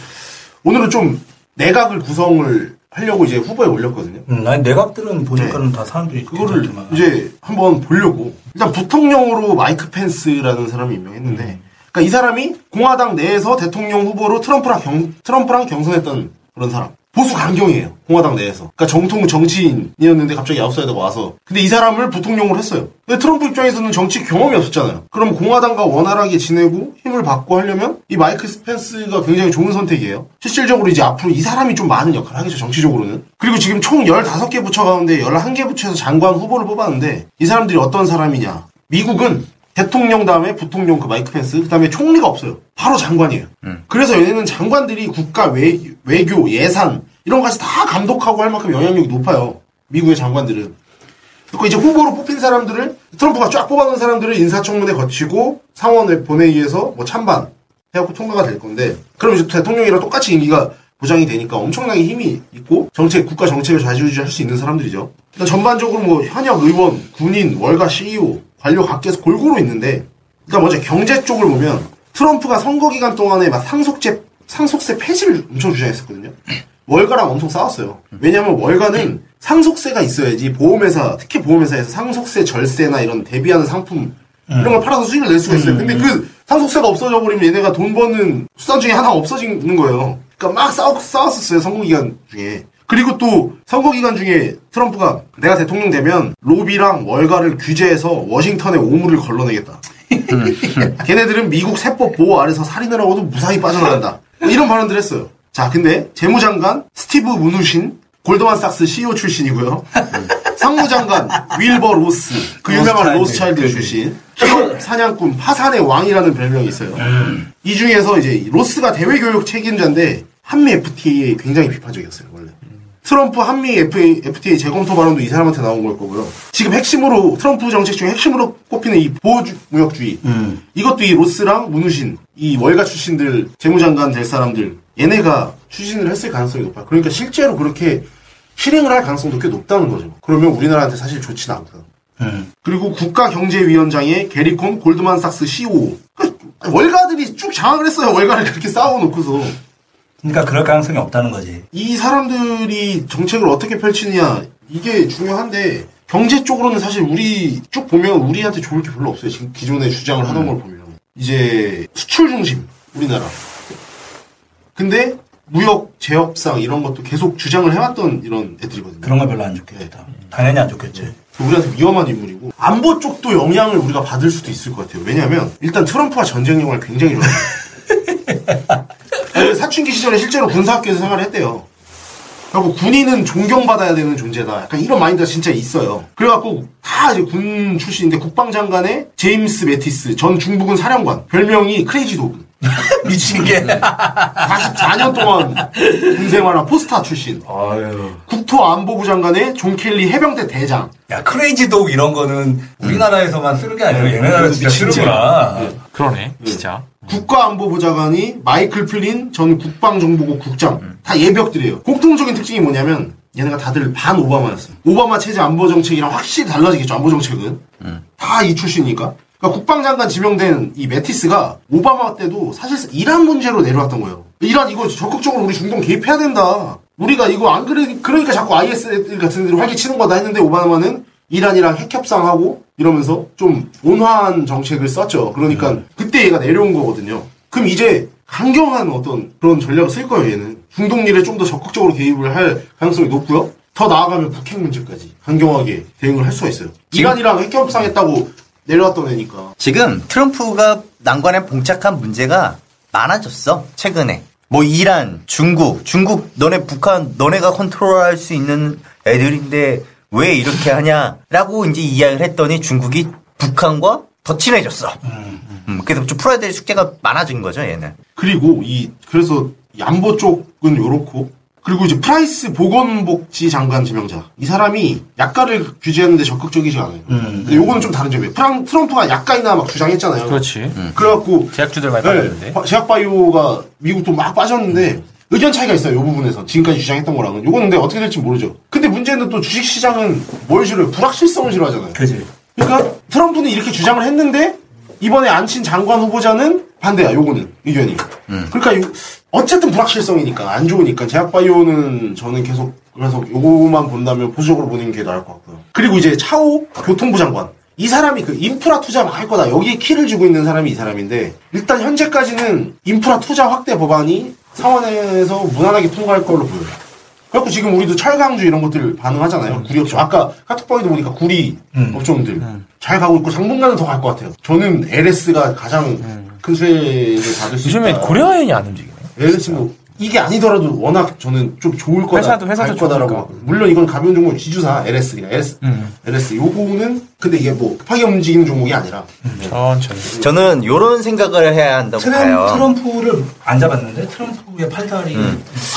오늘은 좀 내각을 구성을 하려고 이제 후보에 올렸거든요. 음, 아니, 내각들은 보니까는 다 사람들이. 그거를 괜찮지만. 이제 한번 보려고 일단 부통령으로 마이크 펜스라는 사람이 임명했는데 그러니까 이 사람이 공화당 내에서 대통령 후보로 트럼프랑 경 트럼프랑 경선했던 그런 사람 보수 강경이에요. 공화당 내에서. 그러니까 정통 정치인이었는데 갑자기 아웃사이더가 와서. 근데 이 사람을 부통령으로 했어요. 근데 트럼프 입장에서는 정치 경험이 없었잖아요. 그럼 공화당과 원활하게 지내고 힘을 받고 하려면 이 마이크 스펜스가 굉장히 좋은 선택이에요. 실질적으로 이제 앞으로 이 사람이 좀 많은 역할을 하겠죠 정치적으로는. 그리고 지금 총 15개 부처 가운데 11개 부처에서 장관 후보를 뽑았는데 이 사람들이 어떤 사람이냐. 미국은 대통령 다음에 부통령 그 마이크 펜스 그 다음에 총리가 없어요. 바로 장관이에요. 그래서 얘네는 장관들이 국가 외, 외교 예산 이런 것까지 다 감독하고 할 만큼 영향력이 높아요 미국의 장관들은 그리고 이제 후보로 뽑힌 사람들을 트럼프가 쫙 뽑아놓은 사람들을 인사청문회 거치고 상원 본회의에서 뭐 찬반 해갖고 통과가 될 건데 그럼 이제 대통령이랑 똑같이 임기가 보장이 되니까 엄청나게 힘이 있고 정책 국가 정책을 좌지우지할 수 있는 사람들이죠. 일단 전반적으로 뭐 현역 의원, 군인, 월가 CEO, 관료 각계에서 골고루 있는데 그러니까 먼저 경제 쪽을 보면 트럼프가 선거 기간 동안에 막 상속세 상속세 폐지를 엄청 주장했었거든요. 월가랑 엄청 싸웠어요. 왜냐하면 월가는 상속세가 있어야지 보험회사, 특히 보험회사에서 상속세 절세나 이런 대비하는 상품 이런 걸 팔아서 수익을 낼 수가 있어요. 근데 그 상속세가 없어져 버리면 얘네가 돈 버는 수단 중에 하나가 없어지는 거예요. 그러니까 막 싸우, 싸웠었어요. 선거 기간 중에. 그리고 또 선거 기간 중에 트럼프가 내가 대통령 되면 로비랑 월가를 규제해서 워싱턴에 오물을 걸러내겠다. 걔네들은 미국 세법 보호 아래서 살인을 하고도 무사히 빠져나간다. 뭐 이런 발언들 했어요. 자, 근데 재무장관 스티브 무누신 골드만삭스 CEO 출신이고요. 상무장관 윌버 로스 그 유명한 로스차일드 출신 기업 사냥꾼 파산의 왕이라는 별명이 있어요. 이 중에서 이제 로스가 대외 교역 책임자인데 한미 FTA에 굉장히 비판적이었어요 원래. 트럼프 한미 FTA 재검토 발언도 이 사람한테 나온 걸 거고요. 지금 핵심으로 트럼프 정책 중에 핵심으로 꼽히는 이 보호무역주의 이것도 이 로스랑 문우신 이 월가 출신들 재무장관 될 사람들 얘네가 추진을 했을 가능성이 높아요. 그러니까 실제로 그렇게 실행을 할 가능성도 꽤 높다는 거죠. 그러면 우리나라한테 사실 좋지는 않고요. 음. 그리고 국가경제위원장의 게리콘 골드만삭스 CEO. 그러니까 월가들이 쭉 장악을 했어요. 월가를 그렇게 쌓아놓고서. 그러니까 그럴 가능성이 없다는 거지. 이 사람들이 정책을 어떻게 펼치느냐 이게 중요한데 경제 쪽으로는 사실 우리 쭉 보면 우리한테 좋을 게 별로 없어요. 지금 기존에 주장을 하던 걸 보면 이제 수출 중심 우리나라. 근데 무역 제협상 이런 것도 계속 주장을 해왔던 이런 애들이거든요. 그런 거 별로 안 좋겠다. 당연히 안 좋겠지. 우리한테 위험한 인물이고 안보 쪽도 영향을 우리가 받을 수도 있을 것 같아요. 왜냐하면 일단 트럼프가 전쟁 영화를 굉장히 좋아해요. 아니, 사춘기 시절에 실제로 군사학교에서 생활을 했대요. 그래갖고 군인은 존경받아야 되는 존재다. 약간 이런 마인드가 진짜 있어요. 그래갖고 다 이제 군 출신인데 국방장관의 제임스 매티스 전 중부군 사령관 별명이 크레이지 도그. 미친 게. 44년 동안 군 생활한 four star 출신. 아유. 국토안보부 장관의 존 켈리 해병대 대장. 야, crazy dog 이런 거는 우리나라에서만 쓰는 게 아니라 얘네 나라 진짜 진짜. 쓰는구나. 그러네, 진짜. 국가안보부 장관이 마이클 플린 전 국방정보국 국장 다 예비역들이에요. 공통적인 특징이 뭐냐면 얘네가 다들 반 오바마였어요. 오바마 체제 안보 정책이랑 확실히 달라지겠죠. 안보 정책은 다이 출신이니까. 그러니까 국방장관 지명된 이 매티스가 오바마 때도 사실상 이란 문제로 내려왔던 거예요. 이란 이거 적극적으로 우리 중동 개입해야 된다. 우리가 이거 안 그래 그러니까 자꾸 IS 같은 데로 활기치는 거다 했는데 오바마는 이란이랑 핵 협상하고 이러면서 좀 온화한 정책을 썼죠. 그러니까 그때 얘가 내려온 거거든요. 그럼 이제 강경한 어떤 그런 전략을 쓸 거예요, 얘는. 중동 일에 좀 더 적극적으로 개입을 할 가능성이 높고요. 더 나아가면 북핵 문제까지 강경하게 대응을 할 수가 있어요. 이란이랑 핵 협상했다고 내려왔던 애니까. 지금 트럼프가 난관에 봉착한 문제가 많아졌어 최근에. 뭐 이란 중국 중국 너네 북한 너네가 컨트롤할 수 있는 애들인데 왜 이렇게 하냐라고 이제 이야기를 했더니 중국이 북한과 더 친해졌어. 음, 그래서 좀 풀어야 될 숙제가 많아진 거죠 얘는. 그리고 이 그래서 이 안보 쪽은 요렇고 그리고 이제 프라이스 보건복지 장관 지명자 이 사람이 약가를 규제하는데 적극적이지 않아요. 근데 요거는 좀 다른 점이에요. 프랑, 트럼프가 약가이나 막 주장했잖아요. 그렇지. 그래갖고 제약주들 많이 네, 빠졌는데. 바- 제약바이오가 미국도 막 빠졌는데 의견 차이가 있어요. 요 부분에서 지금까지 주장했던 거랑은 요거는 근데 어떻게 될지 모르죠. 근데 문제는 또 주식시장은 뭘 싫어요? 불확실성을 싫어하잖아요. 그지. 그러니까 트럼프는 이렇게 주장을 했는데 이번에 앉힌 장관 후보자는 반대야. 요거는 의견이. 그러니까 요- 어쨌든 불확실성이니까 안 좋으니까 제약바이오는 저는 계속 그래서 요거만 본다면 보수적으로 보는 게 나을 것 같고요. 그리고 이제 차오 교통부 장관. 이 사람이 그 인프라 투자 막 할 거다. 여기에 키를 쥐고 있는 사람이 이 사람인데 일단 현재까지는 인프라 투자 확대 법안이 상원에서 무난하게 통과할 걸로 보여요. 그래갖고 지금 우리도 철강주 이런 것들 반응하잖아요. 구리 업종. 아까 카톡방에도 보니까 구리 음. 업종들 잘 가고 있고 당분간은 더 갈 것 같아요. 저는 LS가 가장 큰 수혜를 받을 수 요즘에 있다. 고려아연이 안 움직이네. LS 뭐 이게 아니더라도 워낙 저는 좀 좋을 거다. 회사도- 회사도 갈 거다라고. 물론 이건 가벼운 종목 지주사 LS 그냥 LS. 음. LS 요거는 근데 이게 뭐 급하게 움직이는 종목이 아니라 천천히. 저는 요런 생각을 해야 한다고 트럼, 봐요 트럼프를 안 잡았는데 트럼프의 팔다리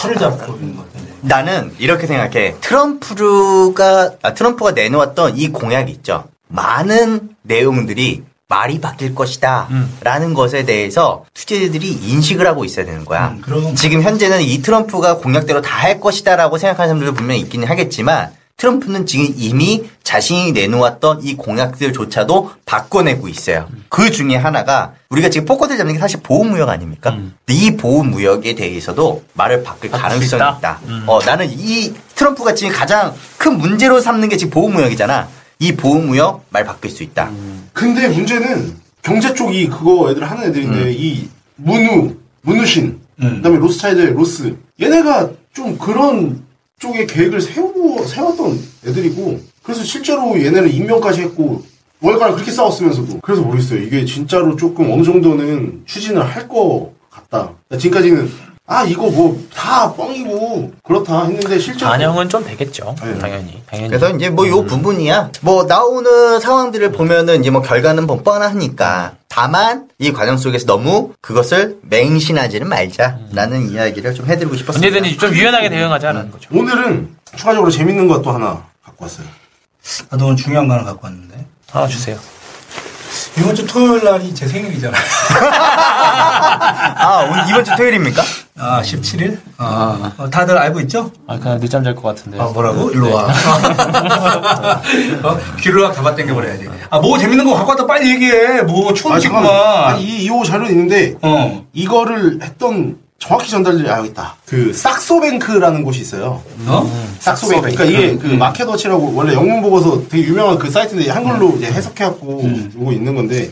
털을 잡고 있는 것 같은데. 나는 이렇게 생각해. 트럼프가 아, 트럼프가 내놓았던 이 공약이 있죠. 많은 내용들이 말이 바뀔 것이다. 라는 것에 대해서 투자자들이 인식을 하고 있어야 되는 거야. 음, 지금 현재는 이 트럼프가 공약대로 다 할 것이다 라고 생각하는 사람들도 분명히 있기는 하겠지만 트럼프는 지금 이미 자신이 내놓았던 이 공약들조차도 바꿔내고 있어요. 그 중에 하나가 우리가 지금 포커들 잡는 게 사실 보호무역 아닙니까? 근데 이 보호무역에 대해서도 말을 바꿀 가능성이 있다? 있다. 어, 나는 이 트럼프가 지금 가장 큰 문제로 삼는 게 지금 보호무역이잖아. 이 보호무역 말 바뀔 수 있다. 근데 문제는 경제 쪽이 그거 애들 하는 애들인데 이 무누, 무누신, 음. 그다음에 로스차일드, 로스 얘네가 좀 그런 쪽에 계획을 세우고 세웠던 애들이고 그래서 실제로 얘네는 임명까지 했고 월가를 그렇게 싸웠으면서도 그래서 모르겠어요. 이게 진짜로 조금 어느 정도는 추진을 할것 같다. 지금까지는 아 이거 뭐 다 뻥이고 그렇다 했는데 실제로 반영은 좀 되겠죠. 네. 당연히. 당연히. 그래서 이제 뭐 요 부분이야. 뭐 나오는 상황들을 보면은 이제 뭐 결과는 뭐 뻔하니까. 다만 이 과정 속에서 너무 그것을 맹신하지는 말자라는 이야기를 좀 해드리고 싶었습니다. 언제든지 좀 유연하게 대응하자라는 거죠. 오늘은 추가적으로 재밌는 것도 하나 갖고 왔어요. 나도 오늘 중요한 거 하나 갖고 왔는데. 하나 주세요. 이번 주 토요일 날이 제 생일이잖아요. 아, 오늘 이번 주 토요일입니까? 아, 17일? 아, 어, 다들 알고 있죠? 아, 그냥 늦잠 잘 것 같은데. 아, 뭐라고? 일로 와. 어? 귀를 확 잡아 당겨버려야지. 아, 뭐 재밌는 거 갖고 왔다 빨리 얘기해. 뭐, 추운 아, 지구만. 잠깐만. 아니, 이, 이호 자료 있는데, 어. 이거를 했던 정확히 전달을 알겠다. 그, 싹소뱅크라는 곳이 있어요. 어? 싹소뱅크. 그러니까 이게 그 마켓워치라고 원래 영문 보고서 되게 유명한 그 사이트인데 한글로 이제 해석해갖고 오고 있는 건데,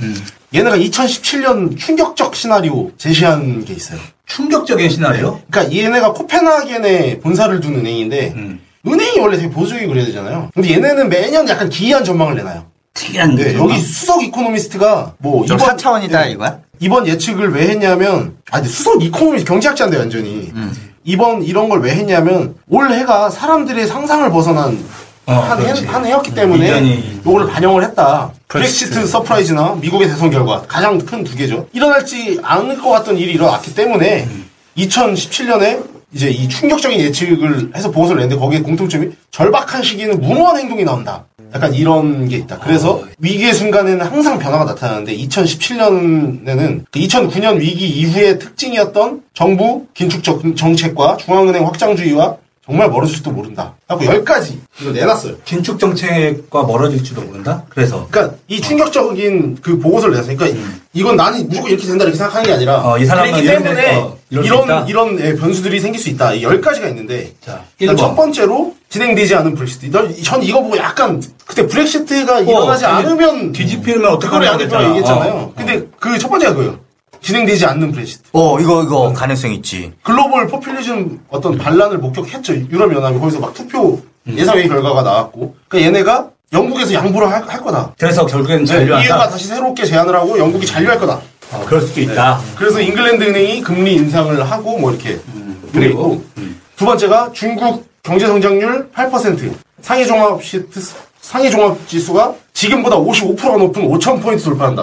얘네가 2017년 충격적 시나리오 제시한 게 있어요. 충격적인 시나리오? 그러니까 얘네가 코펜하겐에 본사를 둔 은행인데, 음. 은행이 원래 되게 보수적이 그래야 되잖아요. 근데 얘네는 매년 약간 기이한 전망을 내놔요. 특이한 네, 여기 수석 이코노미스트가 뭐좀 이번 4차원이다, 네, 이거야? 이번 예측을 왜 했냐면 아 근데 수석 이코노미스트 경제학자인데 완전히 이번 이런 걸 왜 했냐면 올 해가 사람들의 상상을 벗어난 어, 한, 해. 한 해였기 때문에 이전이- 요거를 반영을 했다. 브렉시트 surprise나 미국의 대선 결과 가장 큰 두 개죠. 일어날지 않을 것 같던 일이 일어났기 때문에 2017년에 이제 이 충격적인 예측을 해서 보고서를 냈는데 거기에 공통점이 절박한 시기에는 무모한 행동이 나온다. 약간 이런 게 있다. 그래서 위기의 순간에는 항상 변화가 나타나는데 2017년에는 그 2009년 위기 이후의 특징이었던 정부 긴축 정- 정책과 중앙은행 확장주의와 정말 멀어질지도 모른다. 하고 10가지 이거 내놨어요. 긴축 정책과 멀어질지도 모른다? 그래서. 그러니까 이 충격적인 그 보고서를 냈어요. 그러니까 이건 나는 무조건 이렇게 된다 이렇게 생각하는 게 아니라 어, 이 사람은 이런 때문에 데- 어, 이런 있다? 이런 예, 변수들이 생길 수 있다. 이 10가지가 있는데 자, 일단 1번. 첫 번째로 진행되지 않은 브렉시트. 너- 전 이거 보고 약간 그때 브렉시트가 일어나지 근데 않으면 뒤집히면 그걸 어떡하냐 안 그랬잖아. 했다고 얘기했잖아요. 어. 근데 그첫 번째가 그거예요. 진행되지 않는 브렉시트. 어, 이거, 이거 가능성 있지. 글로벌 포퓰리즘 어떤 반란을 목격했죠. 유럽 연합이 거기서 막 투표 음. 예상의 결과가 나왔고. 그러니까 얘네가 영국에서 양보를 할, 할 거다. 그래서 결국에는 네, 잔류한다? 다시 새롭게 제안을 하고 영국이 잔류할 거다. 어, 그럴 수도 있다. 그래서 잉글랜드 은행이 금리 인상을 하고 뭐 이렇게 그리고 두 번째가 중국 경제 성장률 8% 상해 종합 시트 상해 종합 지수가 지금보다 55%가 높은 5천 포인트 돌파한다.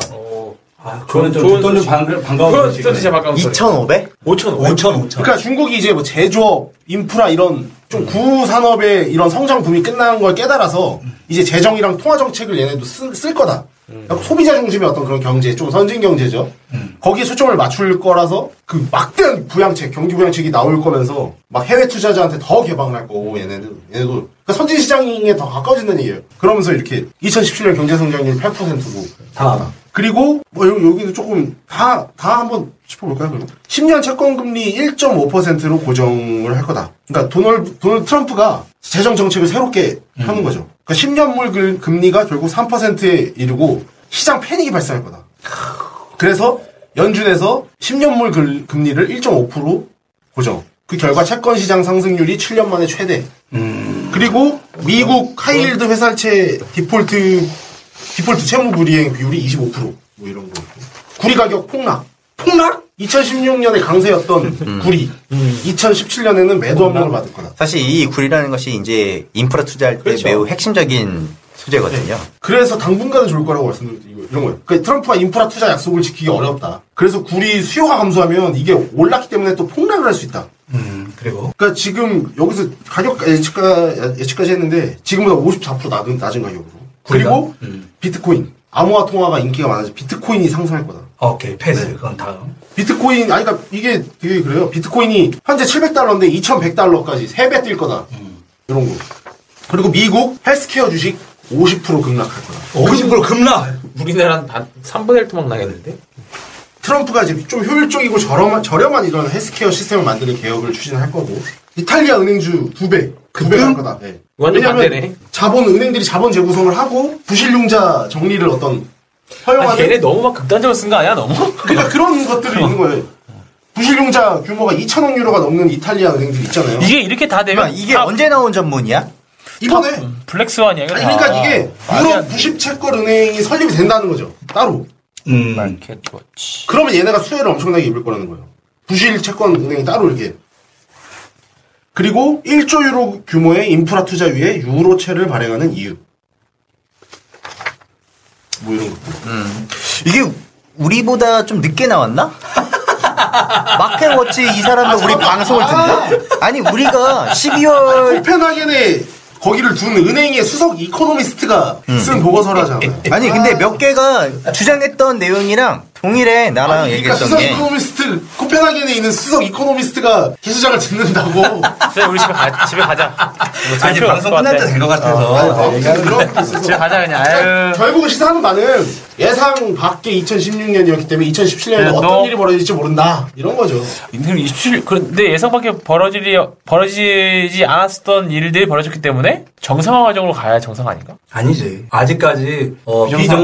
아, 그거는 좀 좋은 좀 소식. 반, 반가운 그건 소식. 진짜 반가운 소리. 2,500? 5,500. 5천, 5천. 그러니까 중국이 이제 뭐 제조업, 인프라 이런 좀 구산업의 이런 성장 붐이 끝나는 걸 깨달아서 이제 재정이랑 통화 정책을 얘네도 쓸, 쓸 거다. 그러니까 소비자 중심의 어떤 그런 경제, 좀 선진 경제죠. 거기에 초점을 맞출 거라서 그 막대한 부양책, 경기 부양책이 나올 거면서 막 해외 투자자한테 더 개방을 할 거고 얘네들, 얘네도 그러니까 선진 시장에 더 가까워진다는 얘기예요. 그러면서 이렇게 2017년 경제 성장률 8%로 다음. 그리고 뭐 여기, 여기도 조금 다 다 한번 짚어볼까요? 그럼 10년 채권 금리 1.5%로 고정을 할 거다. 그러니까 도널드, 도널드 트럼프가 재정 정책을 새롭게 펴는 거죠. 그러니까 10년물 글- 금리가 결국 3%에 이르고 시장 패닉이 발생할 거다. 그래서 연준에서 10년물 글- 금리를 1.5% 고정. 그 결과 채권 시장 상승률이 7년 만에 최대. 그리고 미국 high yield 회사채 디폴트 디폴트 채무 불이행 비율이 25%. 뭐 이런 거. 구리 가격 폭락. 폭락? 2016년에 강세였던 구리. 2017년에는 매도 압력을 받을 거다. 사실 이 구리라는 것이 이제 인프라 투자할 때 그렇죠. 매우 핵심적인 소재거든요. 그래서 당분간은 좋을 거라고 말씀드렸죠. 이런 거예요. 그러니까 트럼프가 인프라 투자 약속을 지키기 어렵다. 그래서 구리 수요가 감소하면 이게 올랐기 때문에 또 폭락을 할 수 있다. 음, 그리고. 그러니까 지금 여기서 가격 예측가, 예측까지 했는데 지금보다 54% 낮은, 낮은 가격으로. 그리고 비트코인. 암호화 통화가 인기가 많아서 비트코인이 상승할 거다. 오케이, 패스. 그건 다음. 비트코인, 아니, 그니까 이게 되게 그래요. 비트코인이 현재 700달러인데 2100달러까지 3배 뛸 거다. 이런 거. 그리고 미국 헬스케어 주식 50% 급락할 거다. 50% 급락! 우리나라는 반, 3분의 1 토막 나겠는데? 트럼프가 이제 좀 효율적이고 저렴한, 저렴한 이런 헬스케어 시스템을 만드는 개혁을 추진할 거고. 이탈리아 은행주 2배. 2배 갈 거다. 네. 완전 왜냐면 반대네. 자본, 은행들이 자본 재구성을 하고 부실융자 정리를 어떤 아, 허용하는. 걔네 너무 막 극단적으로 쓴 거 아니야, 너무? 그러니까 그런 것들이 있는 거예요. 부실융자 규모가 2천억 유로가 넘는 이탈리아 은행들 있잖아요. 이게 이렇게 다 되면. 그러니까 이게 다 언제 나온 전문이야? 이번에 블랙스완이야, 이거 아니 다. 그러니까 이게 말이 유럽. 부십 채권 은행이 설립이 된다는 거죠. 따로. 음. 마켓워치. 그러면 얘네가 수혜를 엄청나게 입을 거라는 거예요. 부실 채권 은행이 따로 이렇게. 그리고 1조 유로 규모의 인프라 투자 위에 유로채를 발행하는 이유. 뭐 이런 것들. 이게 우리보다 좀 늦게 나왔나? 마켓워치 이 사람도 우리 방송을 듣나? 아니 우리가 12월 코펜하겐에 거기를 둔 은행의 수석 이코노미스트가 쓴 보고서라잖아요. 아니 근데 몇 개가 주장했던 내용이랑 동일해 나랑 아니, 그러니까 얘기했던 수석 게 이코노미스트 코펜하겐에 있는 수석 이코노미스트가 개수장을 짓는다고. 그래, 우리 집에 가, 집에 가자. 뭐 아니 방송 끝날. 때 된 것 같아서. 어, 그런 있어서. 집에 가자, 그냥. 그러니까. 결국 시사하는 예상 밖의 2016년이었기 때문에 2017년에 네, 어떤 너- 일이 벌어질지 모른다. 이런 거죠. 인생 27, 그런데 예상 밖에 벌어질 이, 벌어지지 않았던 일들이 벌어졌기 때문에 정상화 과정으로 가야 정상 아닌가? 아니지. 아직까지 어, 비정상.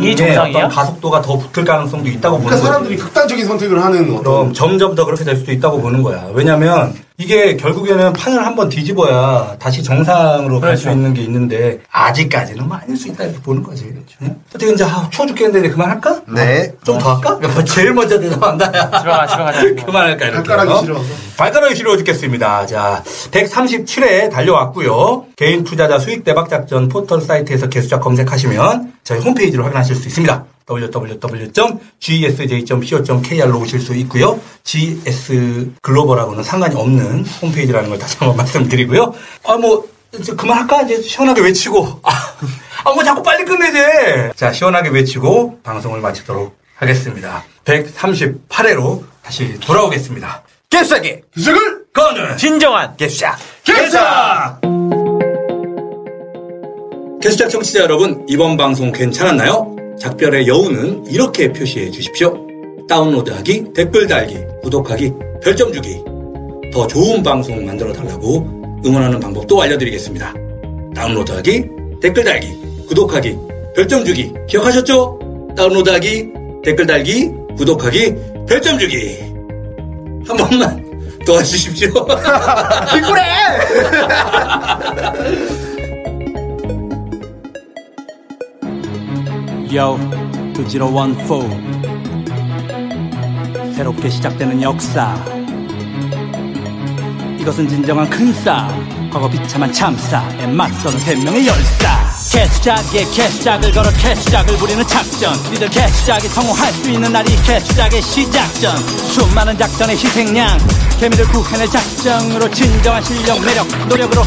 비정상의 이정상이야? 어떤 가속도가 더 붙을 가능성도 있다고 보는 그러니까 거지. 사람들이 극단적인 선택을 하는 그럼 어떤 점점 더 그렇게 될 수도 있다고 보는 거야. 왜냐면 이게 결국에는 판을 한번 뒤집어야 다시 정상으로 갈수 그렇죠. 있는 게 있는데 아직까지는 뭐 아닐 수 있다 이렇게 보는 거지. 응? 어떻게 이제 아, 추워 죽겠는데 그만할까? 네. 좀더 할까? 뭐 제일 먼저 대답한다. 야. 집에 가, 집에 가자. 그만할까 이렇게. 발가락이 어? 싫어서. 발가락이 싫어 죽겠습니다. 자, 137회 달려왔고요. 개인 투자자 수익 대박 작전 포털 사이트에서 개수작 검색하시면 저희 홈페이지를 확인하실 수 있습니다. www.gsj.co.kr로 오실 수 있고요. GS 글로벌하고는 상관이 없는 홈페이지라는 걸 다시 한번 말씀드리고요. 아, 뭐, 이제 그만할까? 이제 시원하게 외치고. 아, 뭐 자꾸 빨리 끝내지. 자, 시원하게 외치고 방송을 마치도록 하겠습니다. 138회로 다시 돌아오겠습니다. 개수하게 기적을 거는 진정한 개수작 개수작! 개수작 청취자 여러분, 이번 방송 괜찮았나요? 작별의 여우는 이렇게 표시해 주십시오. 다운로드하기, 댓글 달기, 구독하기, 별점 주기. 더 좋은 방송 만들어 달라고 응원하는 방법도 알려드리겠습니다. 다운로드하기, 댓글 달기, 구독하기, 별점 주기. 기억하셨죠? 다운로드하기, 댓글 달기, 구독하기, 별점 주기. 한 번만 도와주십시오. Yo, 2014 새롭게 시작되는 역사. 이것은 진정한 큰 싸움 과거 비참한 참사에 맞서는 생명의 열사. 개수작에 개수작을 걸어 개수작을 부리는 작전. 우리들 개수작이 성공할 수 있는 날이 개수작의 시작전. 수많은 작전의 희생양. 개미를 구해낼 작정으로 진정한 실력 매력 노력으로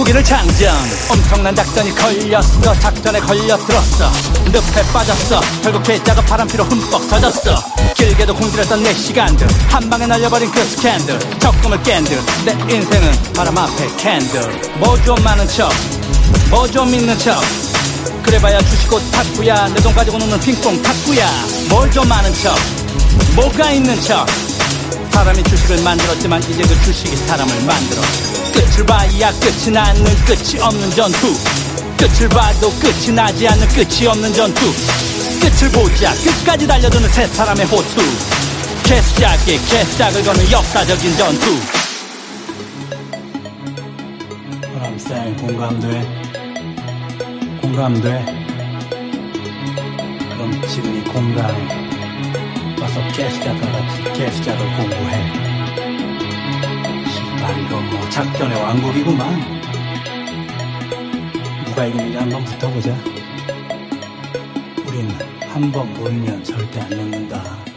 무기를 장전. 엄청난 작전이 걸렸어. 작전에 걸려들었어. 늪에 빠졌어. 결국 개짜가 바람피로 흠뻑 터졌어. 길게도 공들였던 내 시간들. 한 방에 날려버린 그 스캔들. 적금을 깬들. 내 인생은 바람 앞에 캔들. 뭐 좀 많은 척뭐 좀 믿는 척. 그래봐야 주식옷 탁구야. 내 돈 가지고 노는 핑퐁 탁구야. 뭘좀 많은 척. 뭐가 있는 척. 사람이 주식을 만들었지만 이제 그 주식이 사람을 만들어 끝을 봐야 끝이 나는 끝이 없는 전투. 끝을 봐도 끝이 나지 않는 끝이 없는 전투. 끝을 보자 끝까지 달려드는 세 사람의 호투. 개수작에 개수작을 거는 역사적인 전투. 바람쌤 공감돼? 공감돼? 그럼 지금 이 공간에 와서 개수작과 같이 개수작을 공부해 이건 뭐 작전의 왕국이구만. 누가 이기는지 한번 붙어보자. 우린 한번 몰면 절대 안 놓는다